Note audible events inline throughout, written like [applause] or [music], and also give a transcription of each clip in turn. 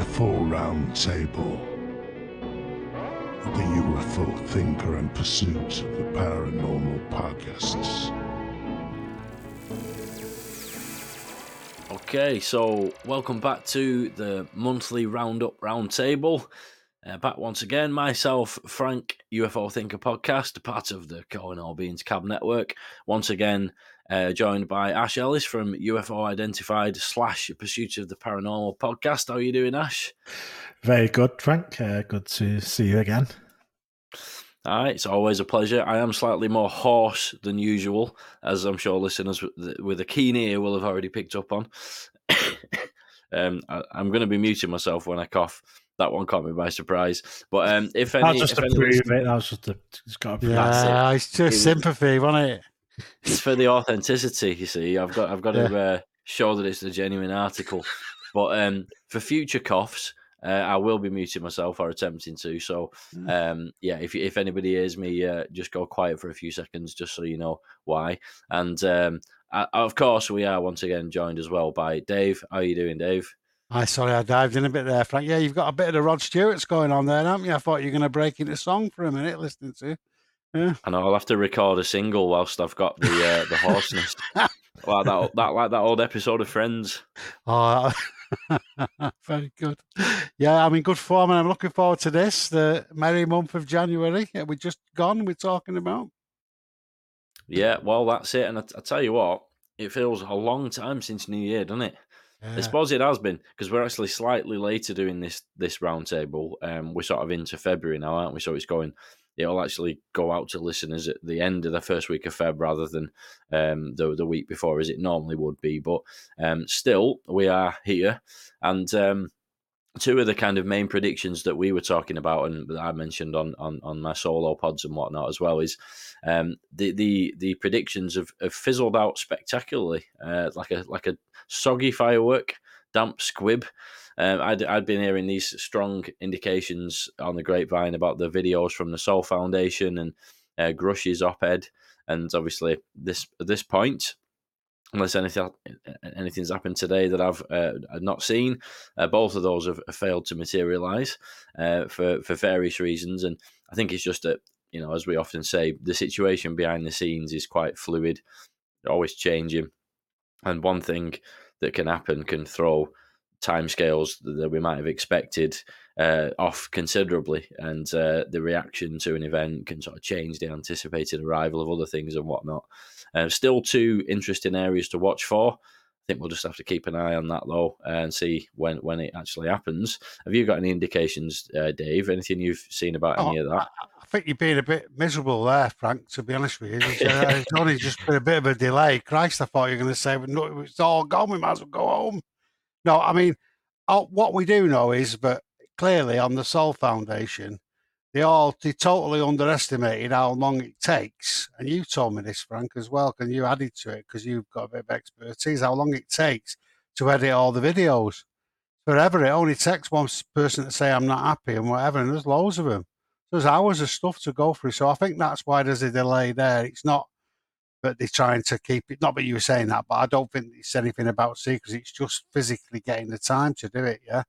UFO Roundtable. The UFO Thinker and Pursuit of the Paranormal podcasts. Okay, so welcome back to the monthly Roundup Roundtable. Uh, back once again, myself, Frank, UFO Thinker podcast, part of the Calling All Beings Cab Network. Once again, uh, joined by Ash Ellis from UFO Identified slash Pursuit of the Paranormal podcast. How are you doing, Ash? Very good, Frank. Uh, good to see you again. All right, it's always a pleasure. I am slightly more hoarse than usual, as I'm sure listeners with a keen ear will have already picked up on. [coughs] um, I, am going to be muting myself when I cough that one caught me by surprise. But um, if any, just if to prove it, that was just a, it's got to be. yeah, it. it's just it sympathy, wasn't it? It's for the authenticity. You see, I've got I've got yeah. to uh, show that it's a genuine article. But um, for future coughs, uh, I will be muting myself or attempting to. So, mm. um, yeah, if if anybody hears me, uh, just go quiet for a few seconds, just so you know why. And um, I, of course, we are once again joined as well by Dave. How are you doing, Dave? I sorry, I dived in a bit there, Frank. Yeah, you've got a bit of the Rod Stewart's going on there, haven't you? I thought you were going to break into song for a minute listening to. Yeah. I know I'll have to record a single whilst I've got the uh, the hoarseness, [laughs] like that, that like that old episode of Friends. Oh, [laughs] very good. Yeah, I'm in good form, and I'm looking forward to this. The merry month of January. We just gone. We're talking about. Yeah, well, that's it. And I, I tell you what, it feels a long time since New Year, doesn't it? Yeah. I suppose it has been because we're actually slightly later doing this this roundtable. Um, we're sort of into February now, aren't we? So it's going. It'll actually go out to listeners at the end of the first week of Feb rather than um, the the week before, as it normally would be. But um, still, we are here, and um, two of the kind of main predictions that we were talking about and that I mentioned on on, on my solo pods and whatnot as well is um, the the the predictions have, have fizzled out spectacularly, uh, like a like a soggy firework, damp squib. Um, I'd, I'd been hearing these strong indications on the grapevine about the videos from the Sol Foundation and uh, Grush's op-ed, and obviously this at this point, unless anything anything's happened today that I've uh, not seen. Uh, both of those have, failed to materialise uh, for for various reasons, and I think it's just that you know, as we often say, the situation behind the scenes is quite fluid, always changing, and one thing that can happen can throw timescales that we might have expected uh, off considerably, and uh, the reaction to an event can sort of change the anticipated arrival of other things and whatnot. Uh, still, two interesting areas to watch for. I think we'll just have to keep an eye on that though and see when when it actually happens. Have you got any indications, uh, Dave? Anything you've seen about oh, any of that? I think you've been a bit miserable there, Frank. To be honest with you, it's, uh, [laughs] it's only just been a bit of a delay. Christ, I thought you were going to say, "No, it's all gone. We might as well go home." No, I mean, uh, what we do know is that clearly on the Sol Foundation, they all they totally underestimated how long it takes. And you told me this, Frank, as well, and you added to it because you've got a bit of expertise. How long it takes to edit all the videos? Forever, it only takes one person to say I'm not happy and whatever, and there's loads of them. There's hours of stuff to go through. So I think that's why there's a delay there. It's not that they're trying to keep it. Not that you were saying that, but I don't think it's anything about secrets. It's just physically getting the time to do it. Yeah.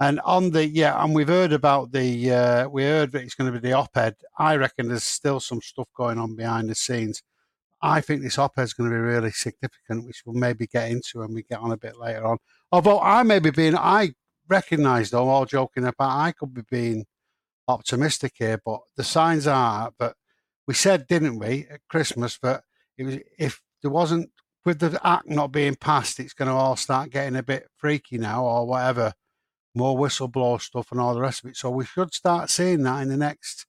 And on the yeah, and we've heard about the uh, we heard that it's going to be the op-ed. I reckon there's still some stuff going on behind the scenes. I think this op-ed is going to be really significant, which we'll maybe get into when we get on a bit later on. Although I may be being, I recognise though, all joking about, I could be being optimistic here, but the signs are that we said, didn't we, at Christmas, that it was if there wasn't with the act not being passed, it's going to all start getting a bit freaky now, or whatever, more whistleblower stuff and all the rest of it. So we should start seeing that in the next.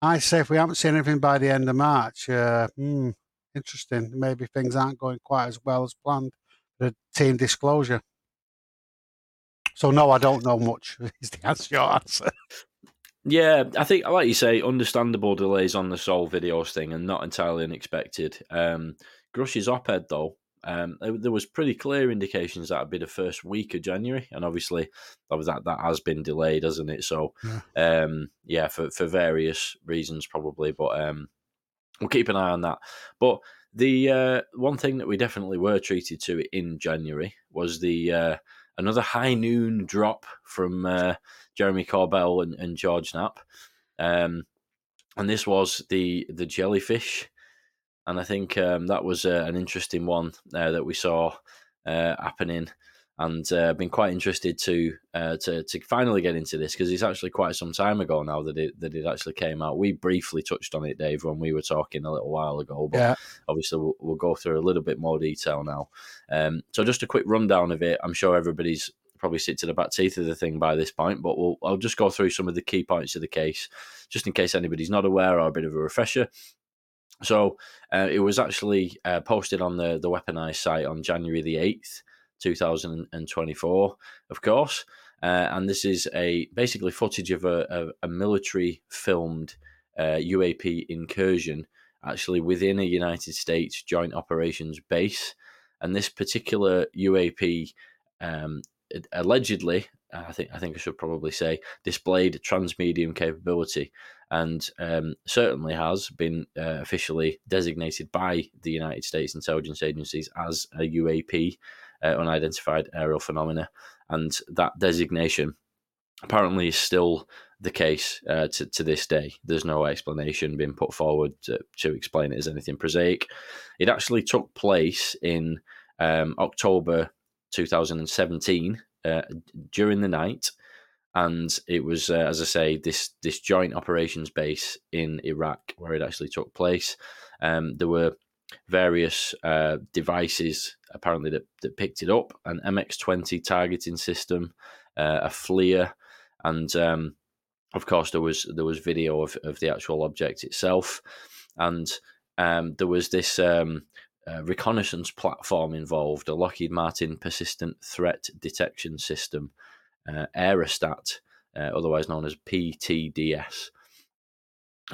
I say if we haven't seen anything by the end of March, uh, hmm, interesting. Maybe things aren't going quite as well as planned. The team disclosure. So no, I don't know much. [laughs] Is the answer your answer? Yeah, I think, like you say, understandable delays on the Sol videos thing and not entirely unexpected. Um, Grush's op-ed, though, um, there was pretty clear indications that would be the first week of January, and obviously that that has been delayed, hasn't it? So, yeah, um, yeah for for various reasons probably, but um, we'll keep an eye on that. But the uh, one thing that we definitely were treated to in January was the uh, another high noon drop from uh, Jeremy Corbell and, and George Knapp. Um, and this was the the jellyfish, and I think um, that was uh, an interesting one uh, that we saw uh, happening, and uh, been quite interested to uh, to to finally get into this because it's actually quite some time ago now that it that it actually came out. We briefly touched on it, Dave, when we were talking a little while ago, but Yeah. obviously we'll, we'll go through a little bit more detail now. Um, so just a quick rundown of it. I'm sure everybody's probably sit to the back teeth of the thing by this point, but we'll I'll just go through some of the key points of the case, just in case anybody's not aware or a bit of a refresher. So uh, it was actually uh, posted on the the weaponized site on January the eighth, two thousand and twenty four, of course. Uh, and this is a basically footage of a, a, a military filmed uh, UAP incursion, actually within a United States Joint Operations base. And this particular UAP um, allegedly, I think I think I should probably say, displayed transmedium capability, and um, certainly has been uh, officially designated by the United States intelligence agencies as a UAP, uh, unidentified aerial phenomena, and that designation apparently is still the case uh, to, to this day. There's no explanation being put forward to, to explain it as anything prosaic. It actually took place in um, October 2017 uh, during the night, and it was, uh, as I say, this this joint operations base in Iraq where it actually took place. Um, there were various uh, devices apparently that, that picked it up an MX20 targeting system, uh, a FLIR, and um, of course there was there was video of, of the actual object itself, and um, there was this um, uh, reconnaissance platform involved, a Lockheed Martin Persistent Threat Detection System, uh, Aerostat, uh, otherwise known as PTDS.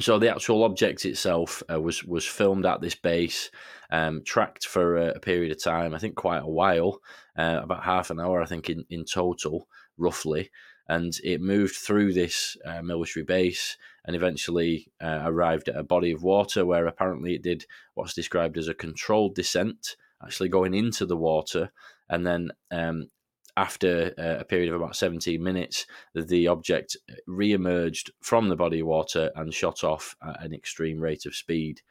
So the actual object itself uh, was was filmed at this base, um, tracked for a, a period of time. I think quite a while, uh, about half an hour, I think in in total, roughly. And it moved through this uh, military base and eventually uh, arrived at a body of water where apparently it did what's described as a controlled descent, actually going into the water, and then um, after uh, a period of about 17 minutes, the object re-emerged from the body of water and shot off at an extreme rate of speed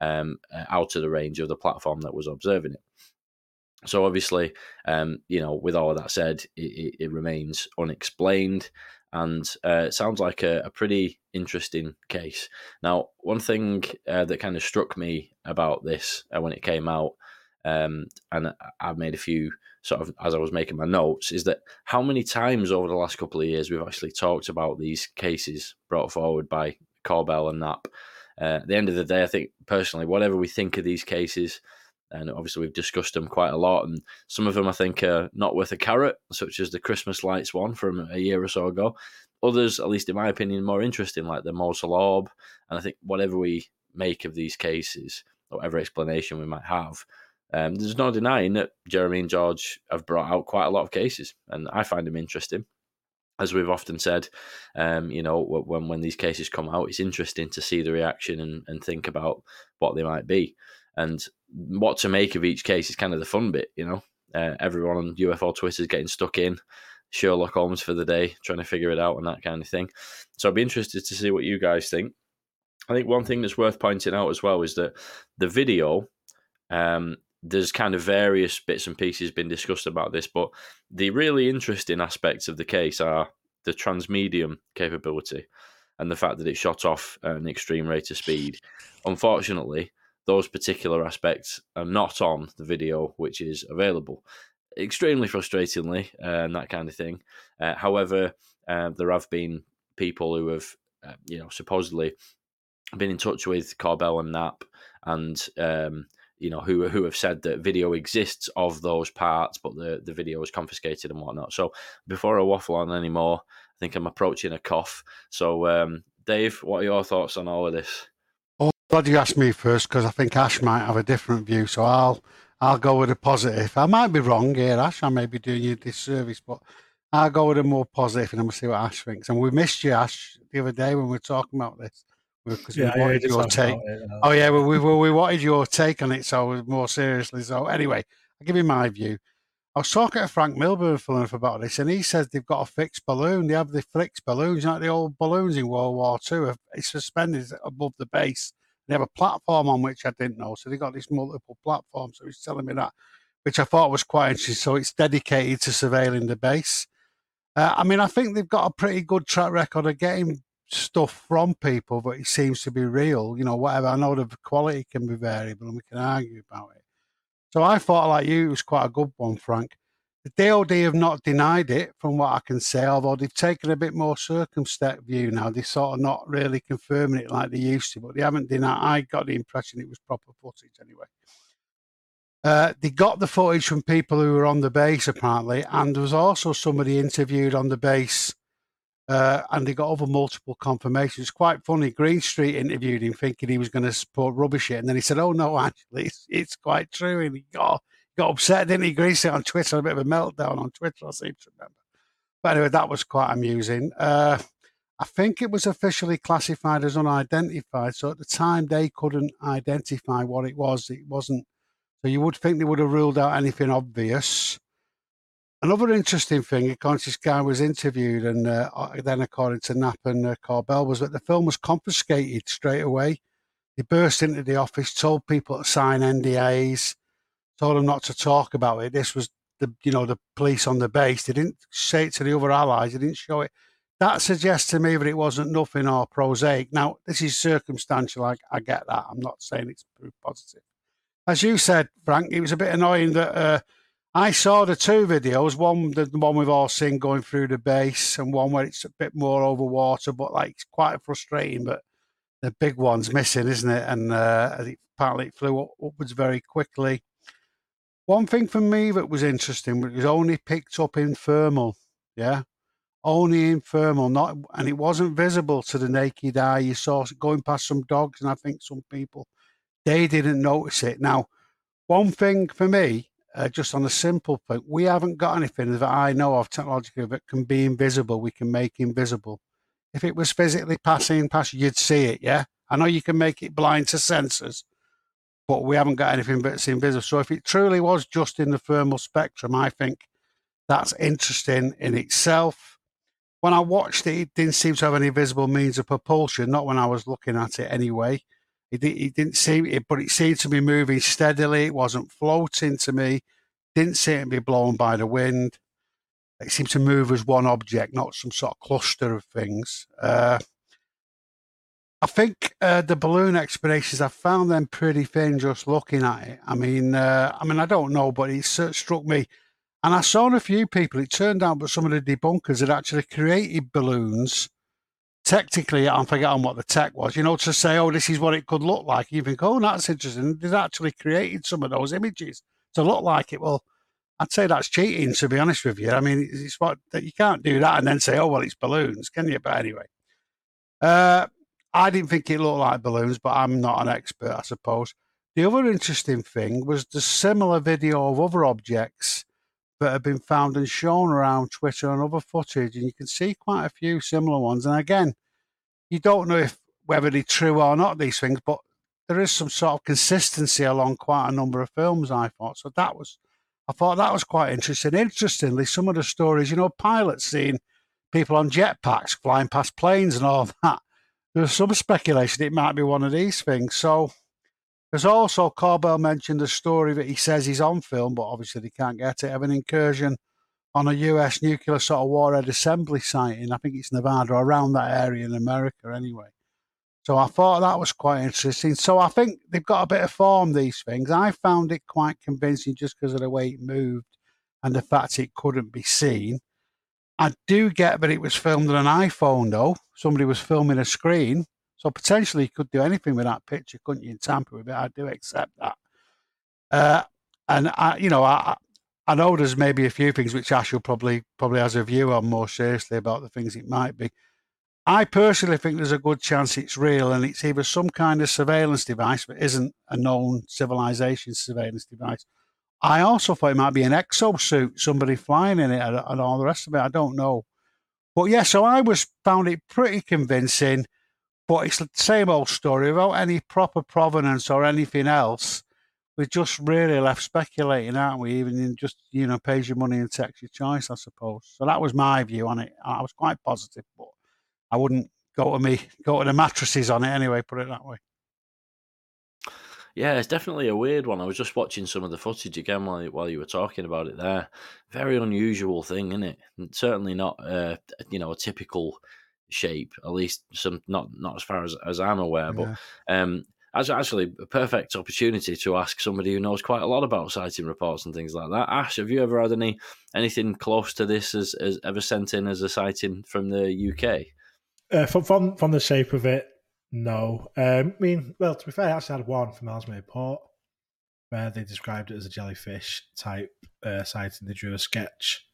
um, uh, out of the range of the platform that was observing it. So obviously, um, you know, with all of that said, it, it, it remains unexplained, and uh, it sounds like a, a, pretty interesting case. Now, one thing uh, that kind of struck me about this uh, when it came out, um, and I've made a few sort of as I was making my notes, is that how many times over the last couple of years we've actually talked about these cases brought forward by Corbell and Knapp. Uh, at the end of the day, I think personally, whatever we think of these cases, and obviously we've discussed them quite a lot, and some of them I think are not worth a carrot, such as the Christmas lights one from a year or so ago. Others, at least in my opinion, more interesting, like the Mosul Orb, and I think whatever we make of these cases, whatever explanation we might have, um, there's no denying that Jeremy and George have brought out quite a lot of cases, and I find them interesting. As we've often said, um, you know, when when these cases come out, it's interesting to see the reaction and, and think about what they might be, and what to make of each case is kind of the fun bit. You know, uh, everyone on UFO Twitter is getting stuck in Sherlock Holmes for the day, trying to figure it out and that kind of thing. So I'd be interested to see what you guys think. I think one thing that's worth pointing out as well is that the video um, there's kind of various bits and pieces been discussed about this, but the really interesting aspects of the case are the transmedium capability and the fact that it shot off at an extreme rate of speed. Unfortunately, those particular aspects are not on the video which is available. Extremely frustratingly, uh, and that kind of thing. Uh, however, uh, there have been people who have, uh, you know, supposedly been in touch with Corbell and Knapp and um, you know, who who have said that video exists of those parts, but the, the video is confiscated and whatnot. So before I waffle on anymore, I think I'm approaching a cough. So, um, Dave, what are your thoughts on all of this? Glad you asked me first because I think Ash might have a different view. So I'll I'll go with a positive. I might be wrong here, Ash. I may be doing you a disservice, but I'll go with a more positive and I'm going to see what Ash thinks. And we missed you, Ash, the other day when we were talking about this because yeah, we wanted yeah, your take. It, uh, oh yeah, well, we, well, we wanted your take on it, so more seriously. So anyway, I'll give you my view. I was talking to Frank Milburn for enough about this, and he says they've got a fixed balloon. They have the fixed balloons, like the old balloons in World War II. It's suspended above the base. They have a platform on which I didn't know. So they got this multiple platforms. So he's telling me that, which I thought was quite interesting. So it's dedicated to surveilling the base. Uh, I mean, I think they've got a pretty good track record of getting stuff from people, but it seems to be real. You know, whatever. I know the quality can be variable, and we can argue about it. So I thought, like you, it was quite a good one, Frank. The DOD have not denied it, from what I can say, although they've taken a bit more circumspect view now. They're sort of not really confirming it like they used to, but they haven't denied. I got the impression it was proper footage anyway. Uh, they got the footage from people who were on the base apparently, and there was also somebody interviewed on the base uh, and they got over multiple confirmations. Quite funny. Greenstreet interviewed him thinking he was going to support rubbish it, and then he said, "Oh no, [laughs] actually, it's, it's quite true." And he got got upset, didn't he? Greenstreet on Twitter, a bit of a meltdown on Twitter, I seem to remember. But anyway, that was quite amusing. Uh, I think it was officially classified as unidentified, so at the time they couldn't identify what it was. It wasn't. So you would think they would have ruled out anything obvious. Another interesting thing, according to this guy was interviewed, and uh, uh, then according to Knapp and uh, Corbell, was that the film was confiscated straight away. He burst into the office, told people to sign NDAs, told them not to talk about it. This was the you know the police on the base. They didn't say it to the other allies. They didn't show it. That suggests to me that it wasn't nothing or prosaic. Now this is circumstantial. I, I get that. I'm not saying it's proof positive. As you said, Frank, it was a bit annoying that. Uh, I saw the two videos. One, the, one we've all seen going through the base, and one where it's a bit more over water, but like it's quite frustrating. But the big one's missing, isn't it? And uh, apparently it flew up, upwards very quickly. One thing for me that was interesting was only picked up in thermal, yeah, only in thermal, not, and it wasn't visible to the naked eye. You saw going past some dogs, and I think some people they didn't notice it. Now, one thing for me uh, just on a simple point, we haven't got anything that I know of technologically that can be invisible. We can make invisible. If it was physically passing past, you'd see it. Yeah, I know you can make it blind to sensors, but we haven't got anything that's invisible. So if it truly was just in the thermal spectrum, I think that's interesting in itself. When I watched it, it didn't seem to have any visible means of propulsion. Not when I was looking at it, anyway. It, it didn't seem, it, but it seemed to be moving steadily. It wasn't floating to me. Didn't seem to be blown by the wind. It seemed to move as one object, not some sort of cluster of things. Uh, I think uh, the balloon explanations, I found them pretty thin just looking at it. I mean, uh, I mean, I don't know, but it struck me. And I saw a few people. It turned out that some of the debunkers had actually created balloons technically, I'm forgetting what the tech was, you know, to say, oh, this is what it could look like. You think, oh, that's interesting. They've actually created some of those images to look like it. Well, I'd say that's cheating, to be honest with you. I mean, it's what you can't do that and then say, oh, well, it's balloons, can you? But anyway, uh, I didn't think it looked like balloons, but I'm not an expert, I suppose. The other interesting thing was the similar video of other objects that have been found and shown around Twitter and other footage, and you can see quite a few similar ones. And again, you don't know if whether they're true or not these things, but there is some sort of consistency along quite a number of films. I thought so. That was, I thought that was quite interesting. Interestingly, some of the stories, you know, pilots seeing people on jetpacks flying past planes and all [laughs] that. There was some speculation it might be one of these things. So there's also Corbell mentioned a story that he says he's on film, but obviously they can't get it, of an incursion on a US nuclear sort of warhead assembly site in, I think it's Nevada, around that area in America anyway. So I thought that was quite interesting. So I think they've got a bit of form, these things. I found it quite convincing just because of the way it moved and the fact it couldn't be seen. I do get that it was filmed on an iPhone, though. Somebody was filming a screen. So potentially you could do anything with that picture, couldn't you, and tamper with it? I do accept that. Uh, and I, you know, I, I know there's maybe a few things which Ash will probably probably has a view on more seriously about the things it might be. I personally think there's a good chance it's real and it's either some kind of surveillance device that isn't a known civilization surveillance device. I also thought it might be an exosuit, somebody flying in it and all the rest of it. I don't know. But yeah, so I was found it pretty convincing. But it's the same old story without any proper provenance or anything else. we're just really left speculating, aren't we? Even in just you know pays your money and takes your choice, I suppose. So that was my view on it. I was quite positive, but I wouldn't go to me go to the mattresses on it anyway. Put it that way. Yeah, it's definitely a weird one. I was just watching some of the footage again while while you were talking about it there. Very unusual thing, isn't it? And certainly not, uh, you know, a typical shape. At least some not not as far as, as I'm aware. Yeah. But um, as actually a perfect opportunity to ask somebody who knows quite a lot about sighting reports and things like that. Ash, have you ever had any anything close to this as, as ever sent in as a sighting from the UK? Uh, from, from from the shape of it, no. Um, I mean, well, to be fair, I actually had one from Ellesmere Port where they described it as a jellyfish type uh, sighting. They drew a sketch,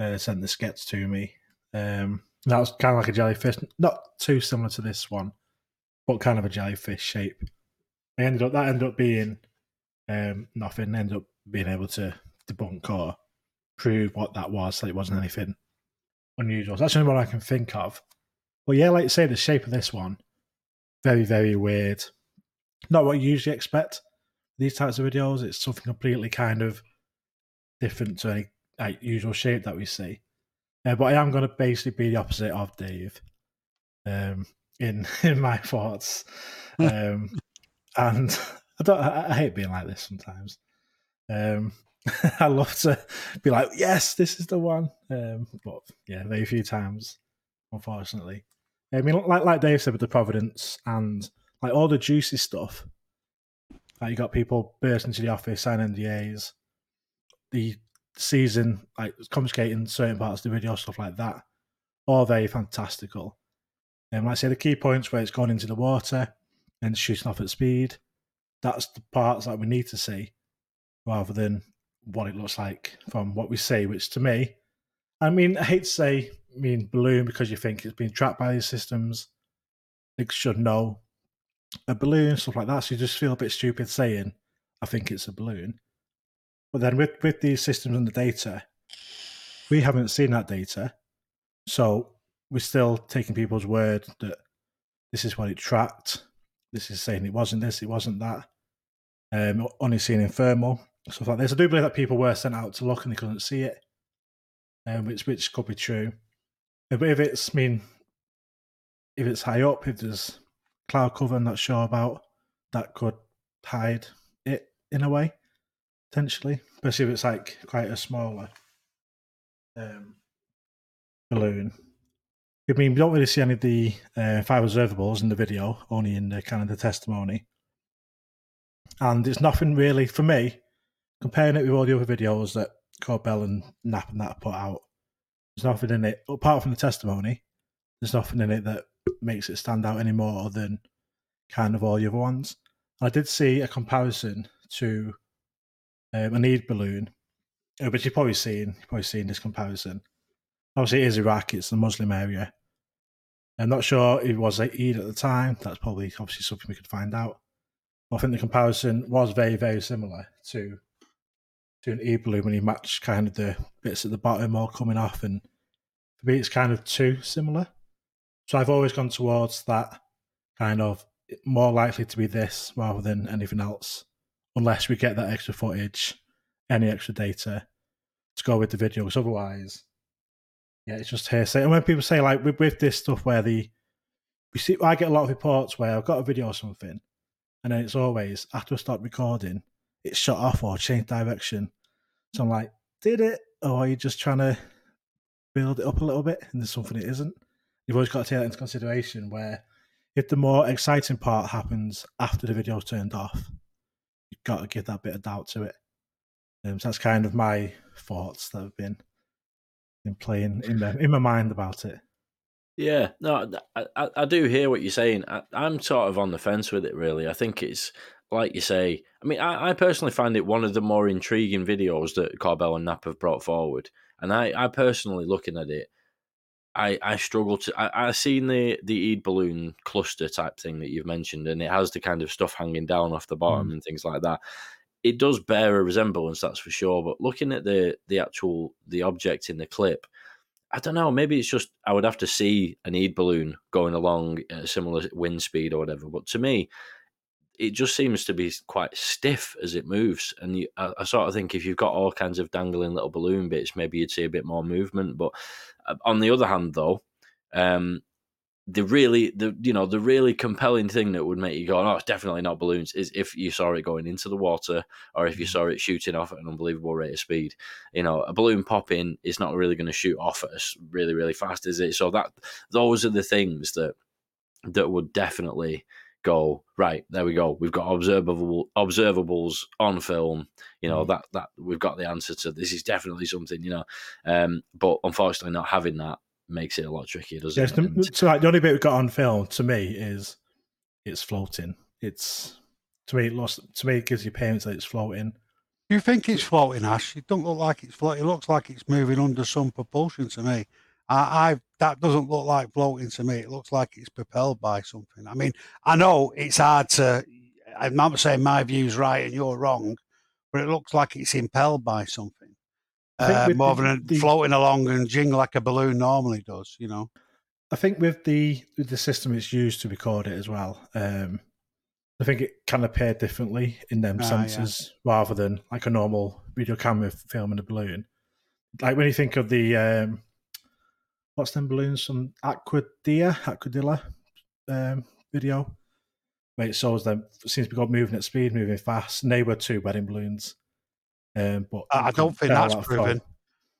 uh, sent the sketch to me. Um, that was kind of like a jellyfish, not too similar to this one, but kind of a jellyfish shape. They ended up that ended up being um, nothing. Ended up being able to debunk or prove what that was. So it wasn't anything unusual. So that's the only one I can think of. But yeah, like you say, the shape of this one, very, very weird. Not what you usually expect these types of videos. It's something completely kind of different to any like, usual shape that we see. Uh, but I am going to basically be the opposite of Dave um, in [laughs] in my thoughts, um, [laughs] and I don't. I, I, hate being like this sometimes. Um, [laughs] I love to be like, yes, this is the one. Um, but yeah, very few times, unfortunately. I mean, like like Dave said with the Providence and like all the juicy stuff. Like you got people bursting into the office, signing NDAs. The season, like confiscating certain parts of the video, stuff like that, all very fantastical. And like I say, the key points where it's gone into the water and shooting off at speed, that's the parts that we need to see, rather than what it looks like from what we see. Which to me, I mean, I hate to say, mean balloon because you think it's being trapped by these systems. It should know a balloon, stuff like that. So you just feel a bit stupid saying, "I think it's a balloon." But then with, with these systems and the data, we haven't seen that data. So we're still taking people's word that this is what it tracked. This is saying it wasn't this, it wasn't that. Um, only seen in thermal, stuff like this. I do believe that people were sent out to look and they couldn't see it, um, which which could be true. If it's I mean, if it's high up, if there's cloud cover I'm not sure about, that could hide it in a way potentially, especially if it's like quite a smaller um, balloon. I mean, we don't really see any of the uh, five observables in the video, only in the kind of the testimony. And it's nothing really for me, comparing it with all the other videos that Corbell and Knapp and that put out. There's nothing in it, apart from the testimony, there's nothing in it that makes it stand out any more than kind of all the other ones. I did see a comparison to um, an Eid balloon, uh, which you've probably seen. You've probably seen this comparison. Obviously, it is Iraq. It's the Muslim area. I'm not sure it was Eid at the time. That's probably obviously something we could find out. I think the comparison was very, very similar to Eid balloon when you match kind of the bits at the bottom all coming off, and for me, it's kind of too similar. So I've always gone towards that kind of more likely to be this rather than anything else unless we get that extra footage, any extra data to go with the video. Because otherwise, yeah, it's just hearsay. And when people say like with, with this stuff where the we see, I get a lot of reports where I've got a video or something, and then it's always after I start recording, it's shut off or changed direction. So I'm like, did it, or are you just trying to build it up a little bit? And there's something it isn't. You've always got to take that into consideration. Where if the more exciting part happens after the video's turned off, you've got to give that bit of doubt to it. Um, so that's kind of my thoughts that have been been playing in my in my mind about it. Yeah, no, I, I do hear what you're saying. I, am sort of on the fence with it, really. I think it's like you say. I mean, I, I personally find it one of the more intriguing videos that Corbell and Knapp have brought forward. And I, I personally, looking at it, I, I struggle to. I, I seen the the Eid balloon cluster type thing that you've mentioned, and it has the kind of stuff hanging down off the bottom mm. and things like that. It does bear a resemblance, that's for sure. But looking at the the actual the object in the clip, I don't know. Maybe it's just I would have to see an Eid balloon going along at a similar wind speed or whatever. But to me, it just seems to be quite stiff as it moves. And you, I, I, sort of think if you've got all kinds of dangling little balloon bits, maybe you'd see a bit more movement. But uh, on the other hand, though, um, the really the you know the really compelling thing that would make you go, oh, it's definitely not balloons, is if you saw it going into the water or if you mm. saw it shooting off at an unbelievable rate of speed. You know, a balloon popping is not really going to shoot off at us really really fast, is it? So that those are the things that that would definitely go right there we go. We've got observable observables on film. You know mm. that that we've got the answer to this is definitely something you know. Um but unfortunately not having that makes it a lot trickier doesn't yes, it? the, so like the only bit we've got on film to me is it's floating. It's to me it lost to me it gives you payments that it's floating. You think it's floating ash? It don't look like it's floating it looks like it's moving under some propulsion to me I, I that doesn't look like floating to me. It looks like it's propelled by something. I mean, I know it's hard to. I'm not saying my view's right and you're wrong, but it looks like it's impelled by something uh, more the, than the, floating along and jing like a balloon normally does. You know. I think with the with the system it's used to record it as well. Um, I think it can appear differently in them ah, sensors yeah. rather than like a normal video camera filming a balloon. Like when you think of the um, what's them balloons from Aquadia, Aguadilla um, video, where it shows them seems to be got moving at speed, moving fast. And they were two wedding balloons. Um, but I don't think that's that proven.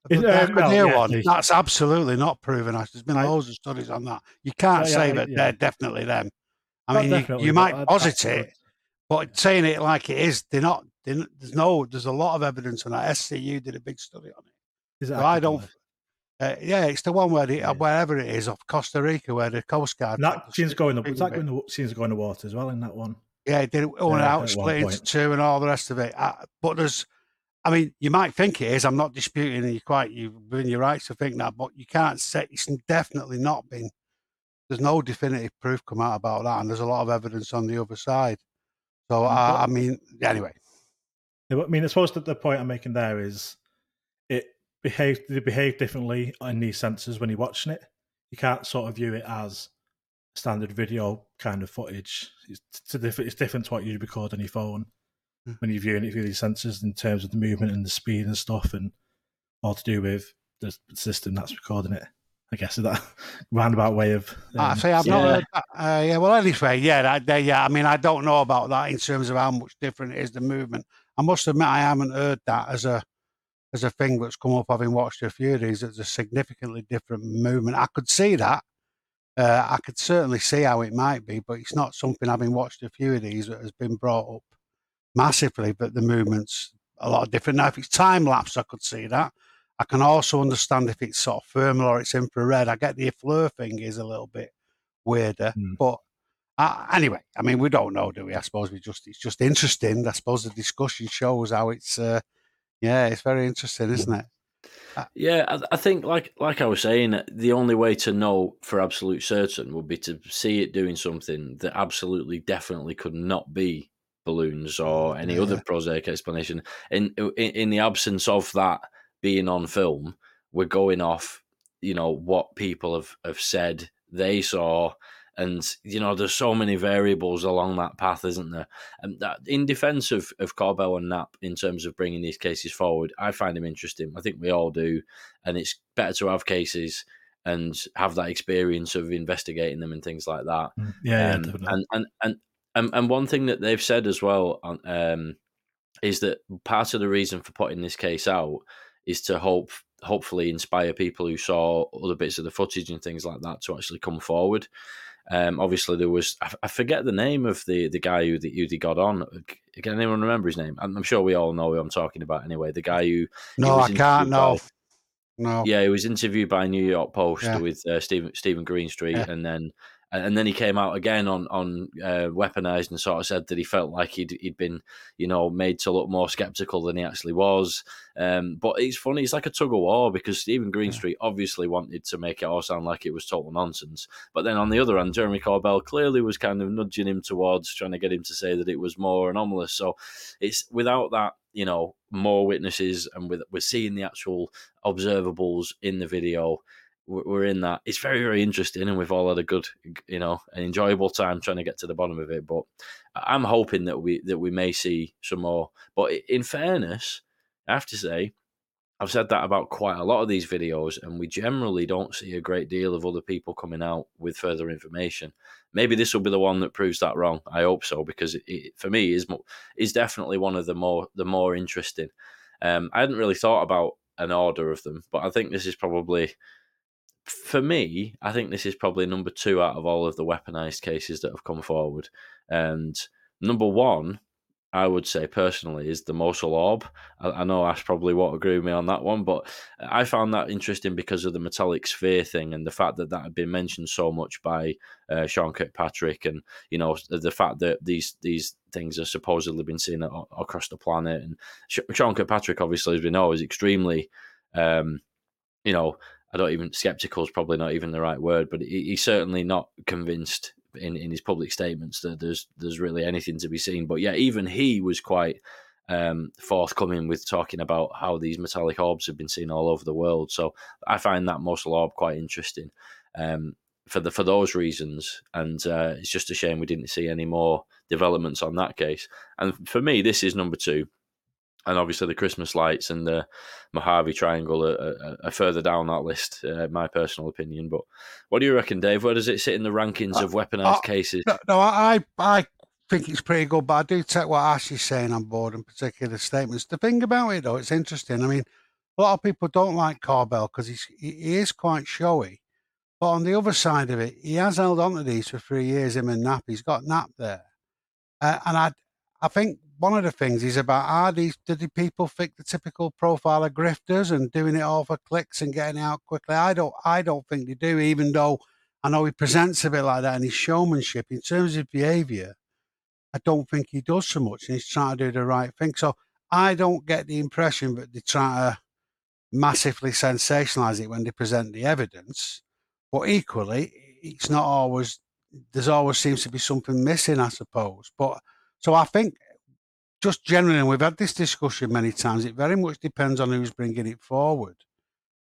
It, um, well, yeah, one, that's absolutely not proven. There's been loads of studies on that. You can't yeah, say that they're definitely them. I mean, you, you might posit it, but saying it like it is, they're not. They're, there's no. There's a lot of evidence on that. SCU did a big study on it. Is it so I don't. Uh, yeah, it's the one where the, yeah. wherever it is off Costa Rica, where the Coast Guard. that seems going. The, that going? The, seems going to water as well in that one. Yeah, it did it yeah, out, split into two, and all the rest of it. Uh, but there's, I mean, you might think it is. I'm not disputing, and you quite you've been your rights to think that, but you can't say it's definitely not been. There's no definitive proof come out about that, and there's a lot of evidence on the other side. So, uh, I mean, anyway. I mean, I suppose that the point I'm making there is behave they behave differently in these sensors when you're watching it. You can't sort of view it as standard video kind of footage. It's, it's, it's different to what you record on your phone mm. when you're viewing it through these sensors in terms of the movement and the speed and stuff, and all to do with the system that's recording it. I guess is that [laughs] roundabout way of. Um, I say I've yeah. not heard that. Uh, yeah, well, anyway, yeah, that, yeah. I mean, I don't know about that in terms of how much different it is the movement. I must admit, I haven't heard that as a as a thing that's come up having watched a few of these. It's a significantly different movement. I could see that. Uh, I could certainly see how it might be, but it's not something having watched a few of these that has been brought up massively. But the movement's a lot different. Now, if it's time lapse, I could see that. I can also understand if it's sort of thermal or it's infrared. I get the flare thing is a little bit weirder, mm. but uh, anyway, I mean, we don't know, do we? I suppose we just it's just interesting. I suppose the discussion shows how it's uh, yeah, it's very interesting, isn't it? Uh, yeah, I, I, think like like I was saying, the only way to know for absolute certain would be to see it doing something that absolutely, definitely could not be balloons or any yeah. other prosaic explanation. In, in in the absence of that being on film, we're going off, you know, what people have have said they saw and you know, there's so many variables along that path, isn't there? And that, in defence of of Corbell and Knapp, in terms of bringing these cases forward, I find them interesting. I think we all do, and it's better to have cases and have that experience of investigating them and things like that. Mm, yeah, um, yeah and, and and and and one thing that they've said as well um, is that part of the reason for putting this case out is to hope hopefully inspire people who saw other bits of the footage and things like that to actually come forward. Um, obviously, there was I, I, forget the name of the the guy who the, who they got on. Can anyone remember his name? I'm, I'm, sure we all know who I'm talking about. Anyway, the guy who no, I can't. No, no. Yeah, he was interviewed by New York Post yeah. with uh, Steven Steven Greenstreet, yeah. and then and then he came out again on on uh, weaponized and sort of said that he felt like he'd he'd been you know made to look more skeptical than he actually was. Um, but it's funny, it's like a tug of war because Steven Greenstreet yeah. obviously wanted to make it all sound like it was total nonsense, but then on the other hand, Jeremy Corbell clearly was kind of nudging him towards trying to get him to say that it was more anomalous. So it's without that you know more witnesses and with we're seeing the actual observables in the video we're in that. It's very, very interesting, and we've all had a good, you know, an enjoyable time trying to get to the bottom of it. But I'm hoping that we that we may see some more. But in fairness, I have to say, I've said that about quite a lot of these videos, and we generally don't see a great deal of other people coming out with further information. Maybe this will be the one that proves that wrong. I hope so, because it, it, for me is is definitely one of the more the more interesting. Um, I hadn't really thought about an order of them, but I think this is probably for me, I think this is probably number two out of all of the weaponized cases that have come forward. And number one, I would say personally, is the Mosul orb. I, I, know Ash probably won't agree with me on that one, but I found that interesting because of the metallic sphere thing and the fact that that had been mentioned so much by uh, Sean Kirkpatrick, and you know the fact that these these things are supposedly been seen across the planet. And Sean Kirkpatrick, obviously, as we know, is extremely, um, you know, I don't even skeptical is probably not even the right word, but he, he's certainly not convinced in, in his public statements that there's there's really anything to be seen. But yeah, even he was quite um, forthcoming with talking about how these metallic orbs have been seen all over the world. So I find that Mosul orb quite interesting um, for the for those reasons. And uh, it's just a shame we didn't see any more developments on that case. And for me, this is number two and obviously the Christmas lights and the Mojave Triangle are, are, are further down that list. Uh, my personal opinion, but what do you reckon, Dave? Where does it sit in the rankings uh, of weaponized uh, cases? No, no, I I think it's pretty good, but I do take what Ash is saying on board, in particular statements. The thing about it, though, it's interesting. I mean, a lot of people don't like Corbell because he's he is quite showy. But on the other side of it, he has held on to these for three years. Him and Knapp, he's got Knapp there, uh, and I I think one of the things is about are these do the people fit the typical profile of grifters and doing it all for clicks and getting out quickly? I don't I don't think they do, even though I know he presents a bit like that in his showmanship. In terms of behaviour, I don't think he does so much and he's trying to do the right thing. So I don't get the impression that they try to massively sensationalize it when they present the evidence. But equally, it's not always there's always seems to be something missing, I suppose. But so I think just generally, and we've had this discussion many times, it very much depends on who's bringing it forward.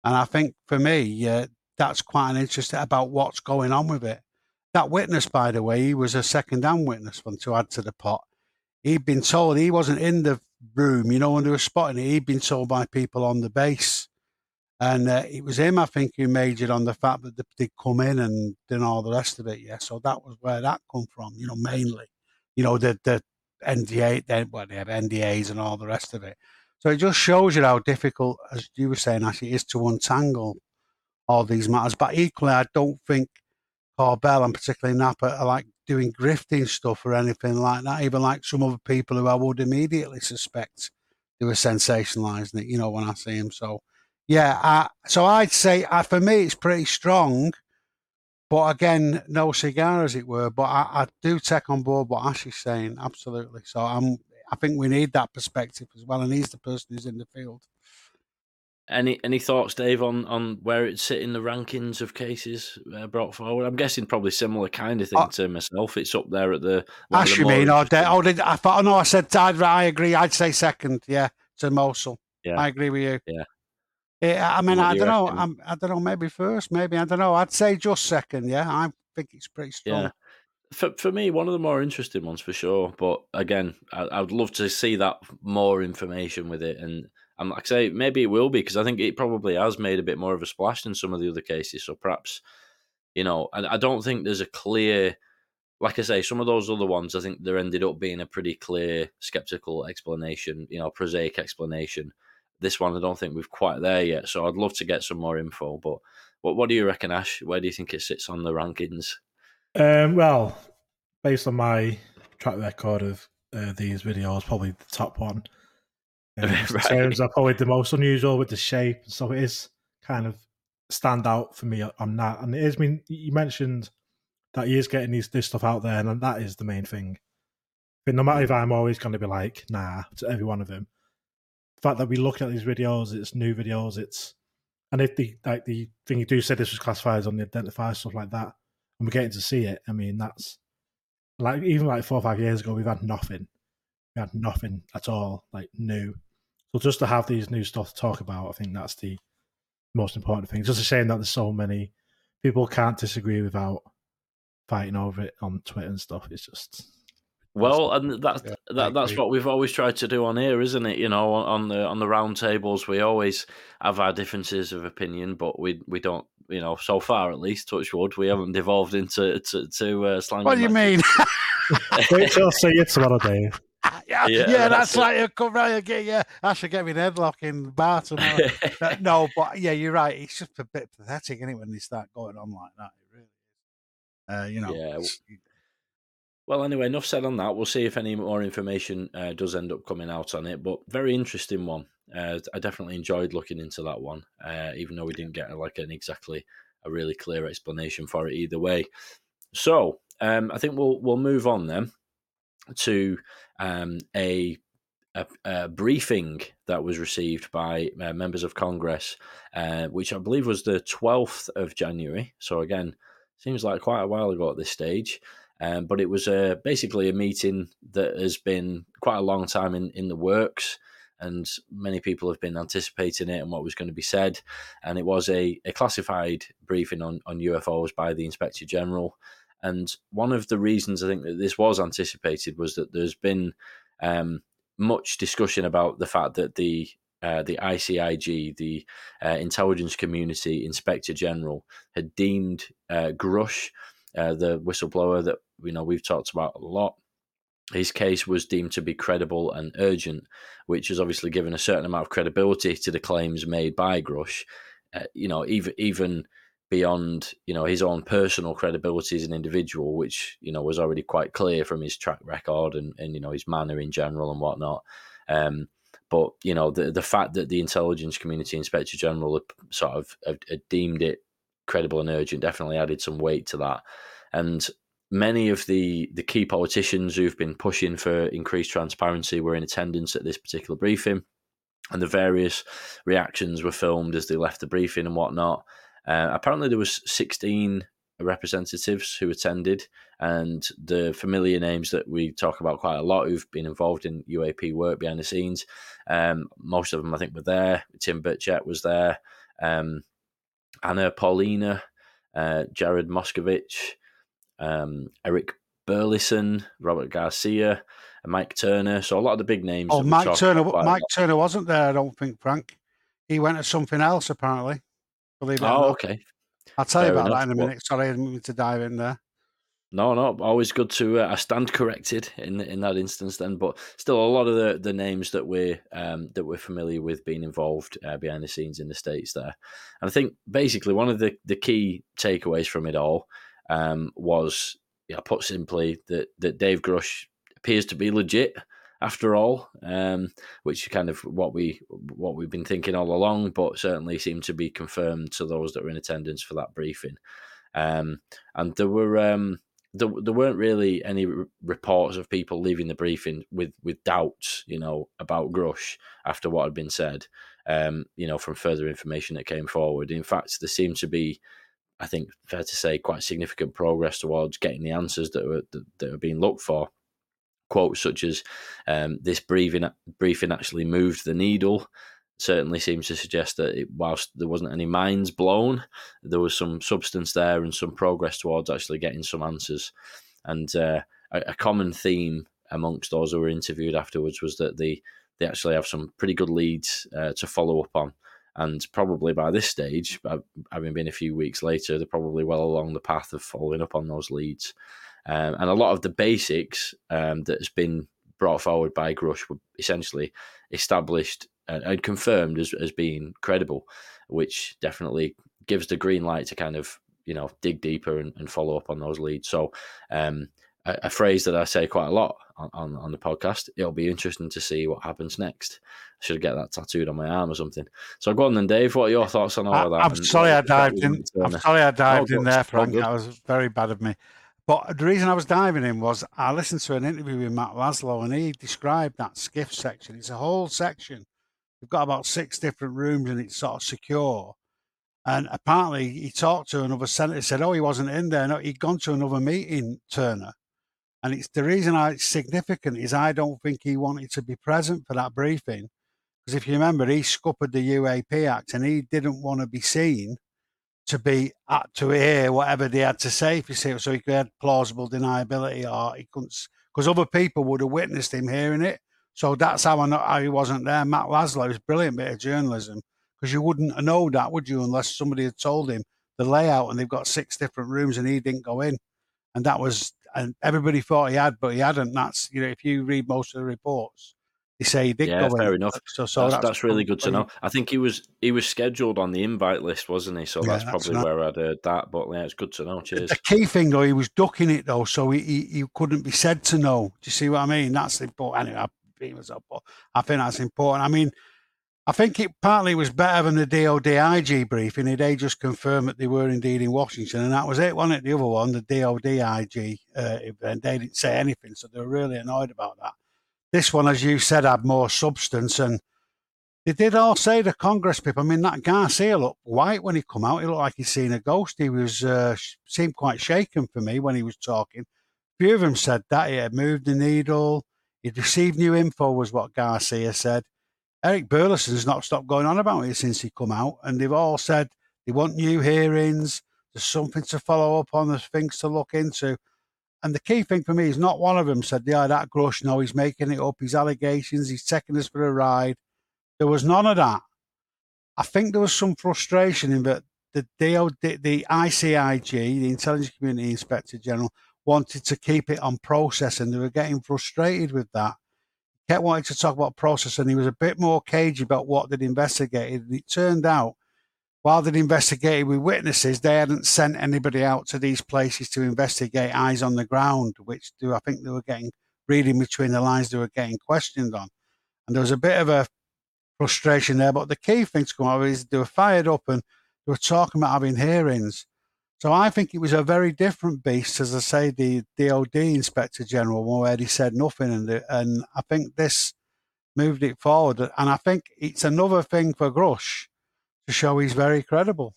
And I think for me, uh, that's quite an interest about what's going on with it. That witness, by the way, he was a second-hand witness one to add to the pot. He'd been told he wasn't in the room, you know, when they were spotting it. He'd been told by people on the base, and uh, it was him, I think, who majored on the fact that they'd come in and done all the rest of it. Yeah, so that was where that come from, you know, mainly. You know, the the NDA, then well, they have NDAs and all the rest of it. So it just shows you how difficult, as you were saying, actually, is to untangle all these matters. But equally, I don't think Corbell and particularly Knapp are like doing grifting stuff or anything like that. Even like some other people who I would immediately suspect they were sensationalizing it. You know, when I see them. So yeah, I, so I'd say uh, for me it's pretty strong. But again, no cigar, as it were. But I, I do take on board what Ash is saying, absolutely. So I'm, I think we need that perspective as well, and he's the person who's in the field. Any any thoughts, Dave, on, on where it's sitting in the rankings of cases uh, brought forward? I'm guessing probably similar kind of thing uh, to myself. It's up there at the. Ash, you mean? Or de- oh, did, I thought. Oh, no, I said. I'd, I agree. I'd say second. Yeah, to Mosul. Yeah, I agree with you. Yeah, Eh, I mean, I don't know. I'm, I don't know. Maybe first, maybe I don't know. I'd say just second. Yeah, I think it's pretty strong. Yeah. For, for me, one of the more interesting ones for sure. But again, I, I would love to see that more information with it. And I'm like I say, maybe it will be because I think it probably has made a bit more of a splash than some of the other cases. So perhaps, you know, I, I don't think there's a clear, like I say, some of those other ones, I think there ended up being a pretty clear skeptical explanation, you know, prosaic explanation this one, I don't think we've quite there yet. So I'd love to get some more info. But what what do you reckon, Ash? Where do you think it sits on the rankings? Um, well, based on my track record of uh, these videos, probably the top one. [laughs] Um, right. Terms are probably the most unusual with the shape, so it is kind of stand out for me on that. And it is. I mean, you mentioned that he is getting these this stuff out there, and that is the main thing. But no matter if I'm always going to be like, nah, to every one of them, fact that we look at these videos, it's new videos, it's and if the like the thing you do say this was classified as on the identifier stuff like that, and we're getting to see it. I mean, that's like even like four or five years ago, we've had nothing. We had nothing at all like new. So just to have these new stuff to talk about, I think that's the most important thing. Just a shame that there's so many people can't disagree without fighting over it on Twitter and stuff. It's just well, and that's Yeah, that, that's what we've always tried to do on here, isn't it? You know, on, on the on the round tables, we always have our differences of opinion, but we we don't, you know, so far at least, touch wood, we haven't devolved into to, to uh, slang. What do you mean? wait till I see you tomorrow, Dave. yeah, Yeah, yeah, that's that's, like a come round and get yeah. I should get me an headlock in the bar tomorrow. Uh, [laughs] no, but yeah, you're right. It's just a bit pathetic, isn't it, when they start going on like that? It really is. Uh, you know, Yeah, it's- Well, anyway, enough said on that. We'll see if any more information uh, does end up coming out on it. But very interesting one. Uh, I definitely enjoyed looking into that one, uh, even though we didn't get like an exactly a really clear explanation for it either way. So um, I think we'll we'll move on then to um, a, a, a briefing that was received by uh, members of Congress, uh, which I believe was the twelfth of January. So again, seems like quite a while ago at this stage. Um, but it was uh, basically a meeting that has been quite a long time in, in the works, and many people have been anticipating it and what was going to be said. And it was a, a classified briefing on, on UFOs by the Inspector General. And one of the reasons I think that this was anticipated was that there's been um, much discussion about the fact that the uh, the ICIG, the uh, Intelligence Community Inspector General, had deemed uh, Grush uh, the whistleblower that you know we've talked about a lot. His case was deemed to be credible and urgent, which has obviously given a certain amount of credibility to the claims made by Grush. Uh, you know, even even beyond you know his own personal credibility as an individual, which you know was already quite clear from his track record and, and you know his manner in general and whatnot. Um, but you know the the fact that the intelligence community inspector general sort of had, had deemed it credible and urgent definitely added some weight to that. And many of the the key politicians who've been pushing for increased transparency were in attendance at this particular briefing, and the various reactions were filmed as they left the briefing and whatnot. Uh, apparently, there was sixteen representatives who attended, and the familiar names that we talk about quite a lot who've been involved in UAP work behind the scenes. Um, most of them, I think, were there. Tim Burchett was there. Um, Anna Paulina, uh, Jared Moskowitz, um, Eric Burlison, Robert Garcia, and Mike Turner. So a lot of the big names. oh, Mike Turner. about quite a Mike. Turner wasn't there. I don't think Frank. He went to something else apparently. Believe it Oh, okay. I'll tell you about enough, that in a minute. Sorry, I didn't mean to dive in there. No, no, always good to. Uh, I stand corrected in in that instance. Then, but still, a lot of the, the names that we're um, that we're familiar with being involved uh, behind the scenes in the states there, and I think basically one of the, the key takeaways from it all um, was, yeah, put simply, that that Dave Grush appears to be legit after all, um, which is kind of what we what we've been thinking all along, but certainly seemed to be confirmed to those that were in attendance for that briefing. Um, and there were um, there, there weren't really any reports of people leaving the briefing with with doubts, you know, about Grush after what had been said. Um, you know, from further information that came forward. In fact, there seemed to be, I think, fair to say, quite significant progress towards getting the answers that were that, that were being looked for. Quotes such as um, "This briefing briefing actually moved the needle." Certainly seems to suggest that it, whilst there wasn't any minds blown, there was some substance there and some progress towards actually getting some answers. And uh, a, a common theme amongst those who were interviewed afterwards was that they they actually have some pretty good leads uh, to follow up on. And probably by this stage, uh, having been a few weeks later, they're probably well along the path of following up on those leads. Um, and a lot of the basics um, that has been brought forward by Grush were essentially established and, and confirmed as, as being credible, which definitely gives the green light to kind of you know dig deeper and, and follow up on those leads. So um, a, a phrase that I say quite a lot on, on, on the podcast. It'll be interesting to see what happens next. I should get that tattooed on my arm or something. So go on then, Dave. What are your thoughts on all I, of that? I'm And sorry I dived in. I'm sorry I dived Oh, in there, Frank. That was very bad of me. But the reason I was diving in was I listened to an interview with Matt Laslo and he described that SCIF section. It's a whole section. We've got about six different rooms and it's sort of secure. And apparently he talked to another senator, said, Oh, he wasn't in there. No, he'd gone to another meeting, Turner. And it's the reason I, it's significant is I don't think he wanted to be present for that briefing Because if you remember, he scuppered the UAP Act and he didn't want to be seen to be at to hear whatever they had to say. If you see, so he have plausible deniability, or he couldn't, because other people would have witnessed him hearing it. So that's how I know how he wasn't there. Matt Laslo is brilliant bit of journalism because you wouldn't know that, would you, unless somebody had told him the layout and they've got six different rooms and he didn't go in, and that was and everybody thought he had, but he hadn't. That's you know, if you read most of the reports, they say he did yeah, go fair in. enough. So, so that's, that's, that's really good to know. I think he was he was scheduled on the invite list, wasn't he? So Yeah, that's that's probably right. where I'd heard that. But yeah, it's good to know. Cheers. The key thing though, he was ducking it though, so he, he, he couldn't be said to know. Do you see what I mean? That's important. Anyway, I but I think that's important. I mean, I think it partly was better than the DOD IG briefing. They just confirmed that they were indeed in Washington, and that was it, wasn't it? The other one, the DOD IG uh, they didn't say anything, so they were really annoyed about that. This one, as you said, had more substance, and they did all say the Congress people. I mean, that Garcia looked white when he come out. He looked like he'd seen a ghost. He was uh, seemed quite shaken for me when he was talking. A few of them said that he had moved the needle. He'd received new info, was what Garcia said. Eric Burlison's not stopped going on about it since he come out, and they've all said they want new hearings. There's something to follow up on. There's things to look into. And the key thing for me is not one of them said, "Yeah, that Grush. No, he's making it up. His allegations. He's taking us for a ride." There was none of that. I think there was some frustration in that the the ICIG, the Intelligence Community Inspector General, wanted to keep it on process, and they were getting frustrated with that. Kept wanting to talk about process, and he was a bit more cagey about what they'd investigated. And it turned out, while they'd investigated with witnesses, they hadn't sent anybody out to these places to investigate eyes on the ground, which they, I think they were getting reading between the lines. They were getting questioned on, and there was a bit of a frustration there. But the key thing to come out is they were fired up and they were talking about having hearings. So I think it was a very different beast, as I say, the DOD Inspector General, where he said nothing, and the, and I think this moved it forward. And I think it's another thing for Grush to show he's very credible,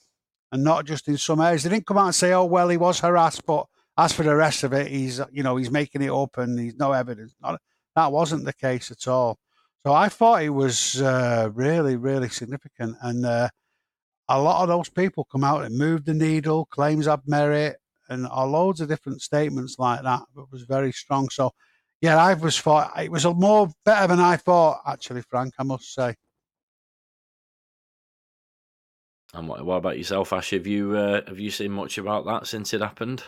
and not just in some areas. They didn't come out and say, "Oh well, he was harassed," but as for the rest of it, he's you know he's making it up and he's no evidence. Not, that wasn't the case at all. So I thought it was uh, really, really significant, and uh, a lot of those people come out and move the needle, claims have merit, and loads of different statements like that. It was very strong. So, yeah, I was thought it was a more better than I thought. Actually, Frank, I must say. And what, what about yourself, Ash? Have you uh, have you seen much about that since it happened?